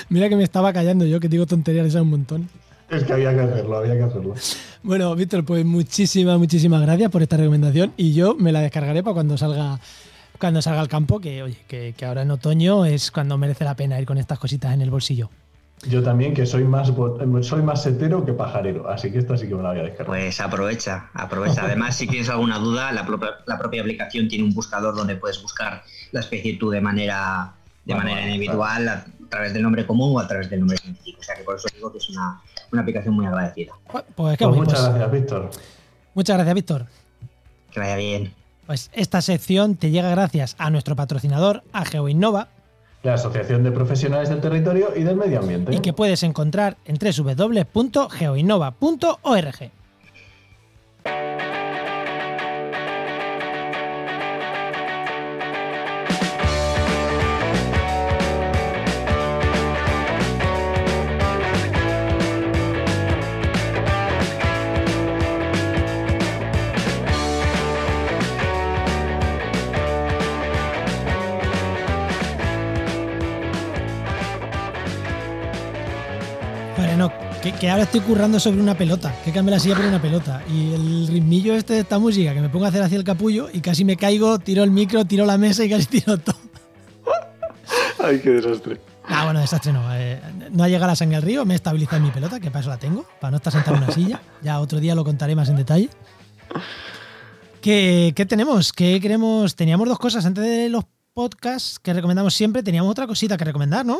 Mira que me estaba callando yo, que digo tonterías un montón. Es que había que hacerlo, había que hacerlo. Bueno, Víctor, pues muchísimas, muchísimas gracias por esta recomendación y yo me la descargaré para cuando salga cuando salga al campo, que oye, que, ahora en otoño es cuando merece la pena ir con estas cositas en el bolsillo. Yo también, que soy más soy más setero que pajarero, así que esta sí que me la voy a descargar. Pues aprovecha, aprovecha. Además, si tienes alguna duda, la propia, la propia aplicación tiene un buscador donde puedes buscar la especie tú de manera de manera individual, a, través del nombre común o a través del nombre científico. O sea que por eso digo que es una, aplicación muy agradecida. Pues, pues, muchas pues. gracias, Víctor. Muchas gracias, Víctor. Que vaya bien. Pues esta sección te llega gracias a nuestro patrocinador, a GeoInnova. La Asociación de Profesionales del Territorio y del Medio Ambiente. Y que puedes encontrar en www.geoinnova.org. que, ahora estoy currando sobre una pelota, que cambie la silla por una pelota. Y el ritmillo este de esta música, que me pongo a hacer hacia el capullo y casi me caigo, tiro el micro, tiro la mesa y casi tiro todo. Ay, qué desastre. Ah, bueno, desastre no. Eh, no ha llegado la sangre al río, me he estabilizado en mi pelota, que para eso la tengo, para no estar sentado en una silla. Ya otro día lo contaré más en detalle. ¿Qué, qué tenemos? ¿Qué queremos? Teníamos dos cosas antes de los podcasts que recomendamos siempre. Teníamos otra cosita que recomendar, ¿no?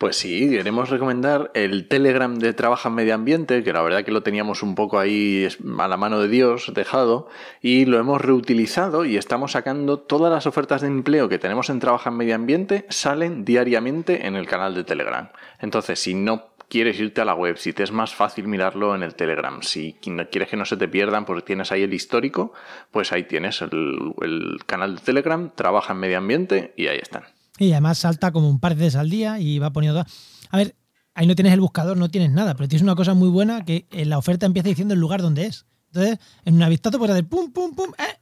Pues sí, queremos recomendar el Telegram de Trabaja en Medio Ambiente, que la verdad que lo teníamos un poco ahí a la mano de Dios dejado, y lo hemos reutilizado y estamos sacando todas las ofertas de empleo que tenemos en Trabaja en Medio Ambiente, salen diariamente en el canal de Telegram. Entonces, si no quieres irte a la web, si te es más fácil mirarlo en el Telegram, si quieres que no se te pierdan porque tienes ahí el histórico, pues ahí tienes el, el canal de Telegram, Trabaja en Medio Ambiente y ahí están. Y además salta como un par de veces al día y va poniendo... A ver, ahí no tienes el buscador, no tienes nada, pero tienes una cosa muy buena que en la oferta empieza diciendo el lugar donde es. Entonces, en un vistazo puedes hacer pum, pum, pum, eh,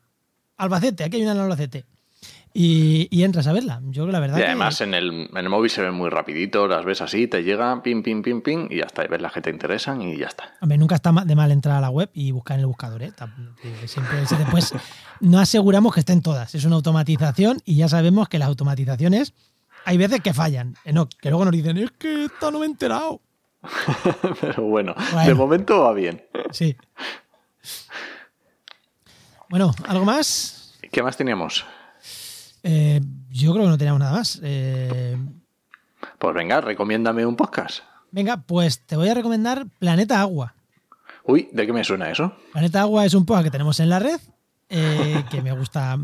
Albacete, aquí hay una en Albacete. Y, y entras a verla. Yo la verdad Y que- además en el, en el móvil se ve muy rapidito, las ves así, te llega, pim, pim, pim, pim, y ya está, y ves las que te interesan y ya está. Hombre, nunca está de mal entrar a la web y buscar en el buscador, ¿eh? Siempre, después no aseguramos que estén todas. Es una automatización y ya sabemos que las automatizaciones hay veces que fallan. Eh, no, que luego nos dicen, es que esta no me he enterado. Pero bueno, Bueno. de momento va bien. Sí. Bueno, ¿algo más? ¿Qué más teníamos? Eh, yo creo que no teníamos nada más. Eh, Pues venga, recomiéndame un podcast. venga, pues te voy a recomendar Planeta Agua. Uy, ¿de qué me suena eso? Planeta Agua es un podcast que tenemos en la red, eh, que me gusta,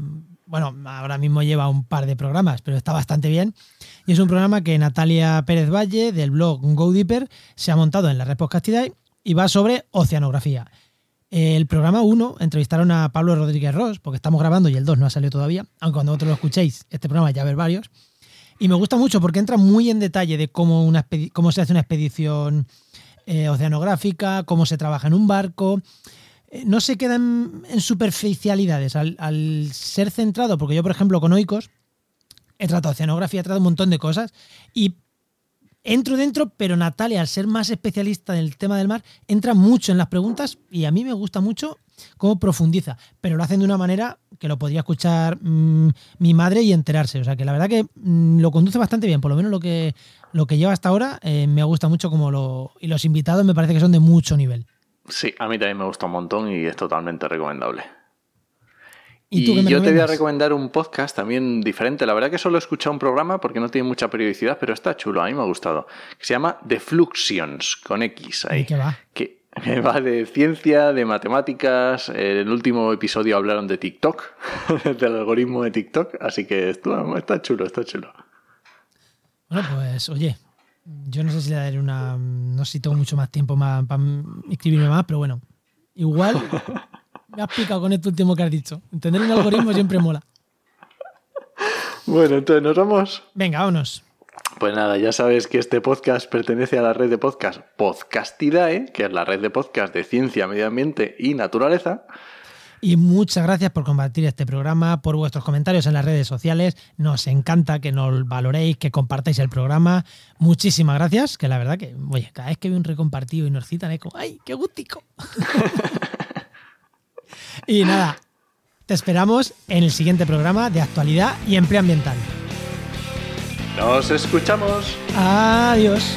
bueno, ahora mismo lleva un par de programas, pero está bastante bien. Y es un programa que Natalia Pérez Valle, del blog Go Deeper, se ha montado en la red Podcastidae y va sobre oceanografía. El programa 1 entrevistaron a Pablo Rodríguez Ross, porque estamos grabando y el 2 no ha salido todavía, aunque cuando vosotros lo escuchéis, este programa ya haber varios. Y me gusta mucho porque entra muy en detalle de cómo, una cómo se hace una expedición eh, oceanográfica, cómo se trabaja en un barco. Eh, no se queda en, superficialidades al, al ser centrado, porque yo, por ejemplo, con Oikos he tratado oceanografía, he tratado un montón de cosas y entro dentro, pero Natalia, al ser más especialista en el tema del mar, entra mucho en las preguntas y a mí me gusta mucho cómo profundiza, pero lo hacen de una manera que lo podría escuchar mm, mi madre y enterarse. O sea que la verdad que mm, lo conduce bastante bien, por lo menos lo que, lo que lleva hasta ahora eh, me gusta mucho como lo... Y los invitados me parece que son de mucho nivel. Sí, a mí también me gusta un montón y es totalmente recomendable. ¿Y yo te voy a recomendar un podcast también diferente. La verdad que solo he escuchado un programa porque no tiene mucha periodicidad, pero está chulo, a mí me ha gustado. Que se llama The Fluxions, con X ahí. ¿Y qué va? Que, que va de ciencia, de matemáticas. En el último episodio hablaron de TikTok, del algoritmo de TikTok. Así que esto, está chulo, está chulo. Bueno, pues oye, yo no sé si le daré una. No sé si tengo mucho más tiempo más, para inscribirme más, pero bueno, igual me has picado con esto último que has dicho. Entender un algoritmo siempre mola. Bueno, entonces nos vamos. Venga, vámonos. Pues nada, ya sabes que este podcast pertenece a la red de podcast Podcastidae, que es la red de podcast de ciencia, medio ambiente y naturaleza. Y muchas gracias por compartir este programa, por vuestros comentarios en las redes sociales. Nos encanta que nos valoréis, que compartáis el programa. Muchísimas gracias, que la verdad que, oye, cada vez que veo un recompartido y nos citan es como, ¡ay, qué gustico! y nada, te esperamos en el siguiente programa de actualidad y empleo ambiental. Nos escuchamos. Adiós.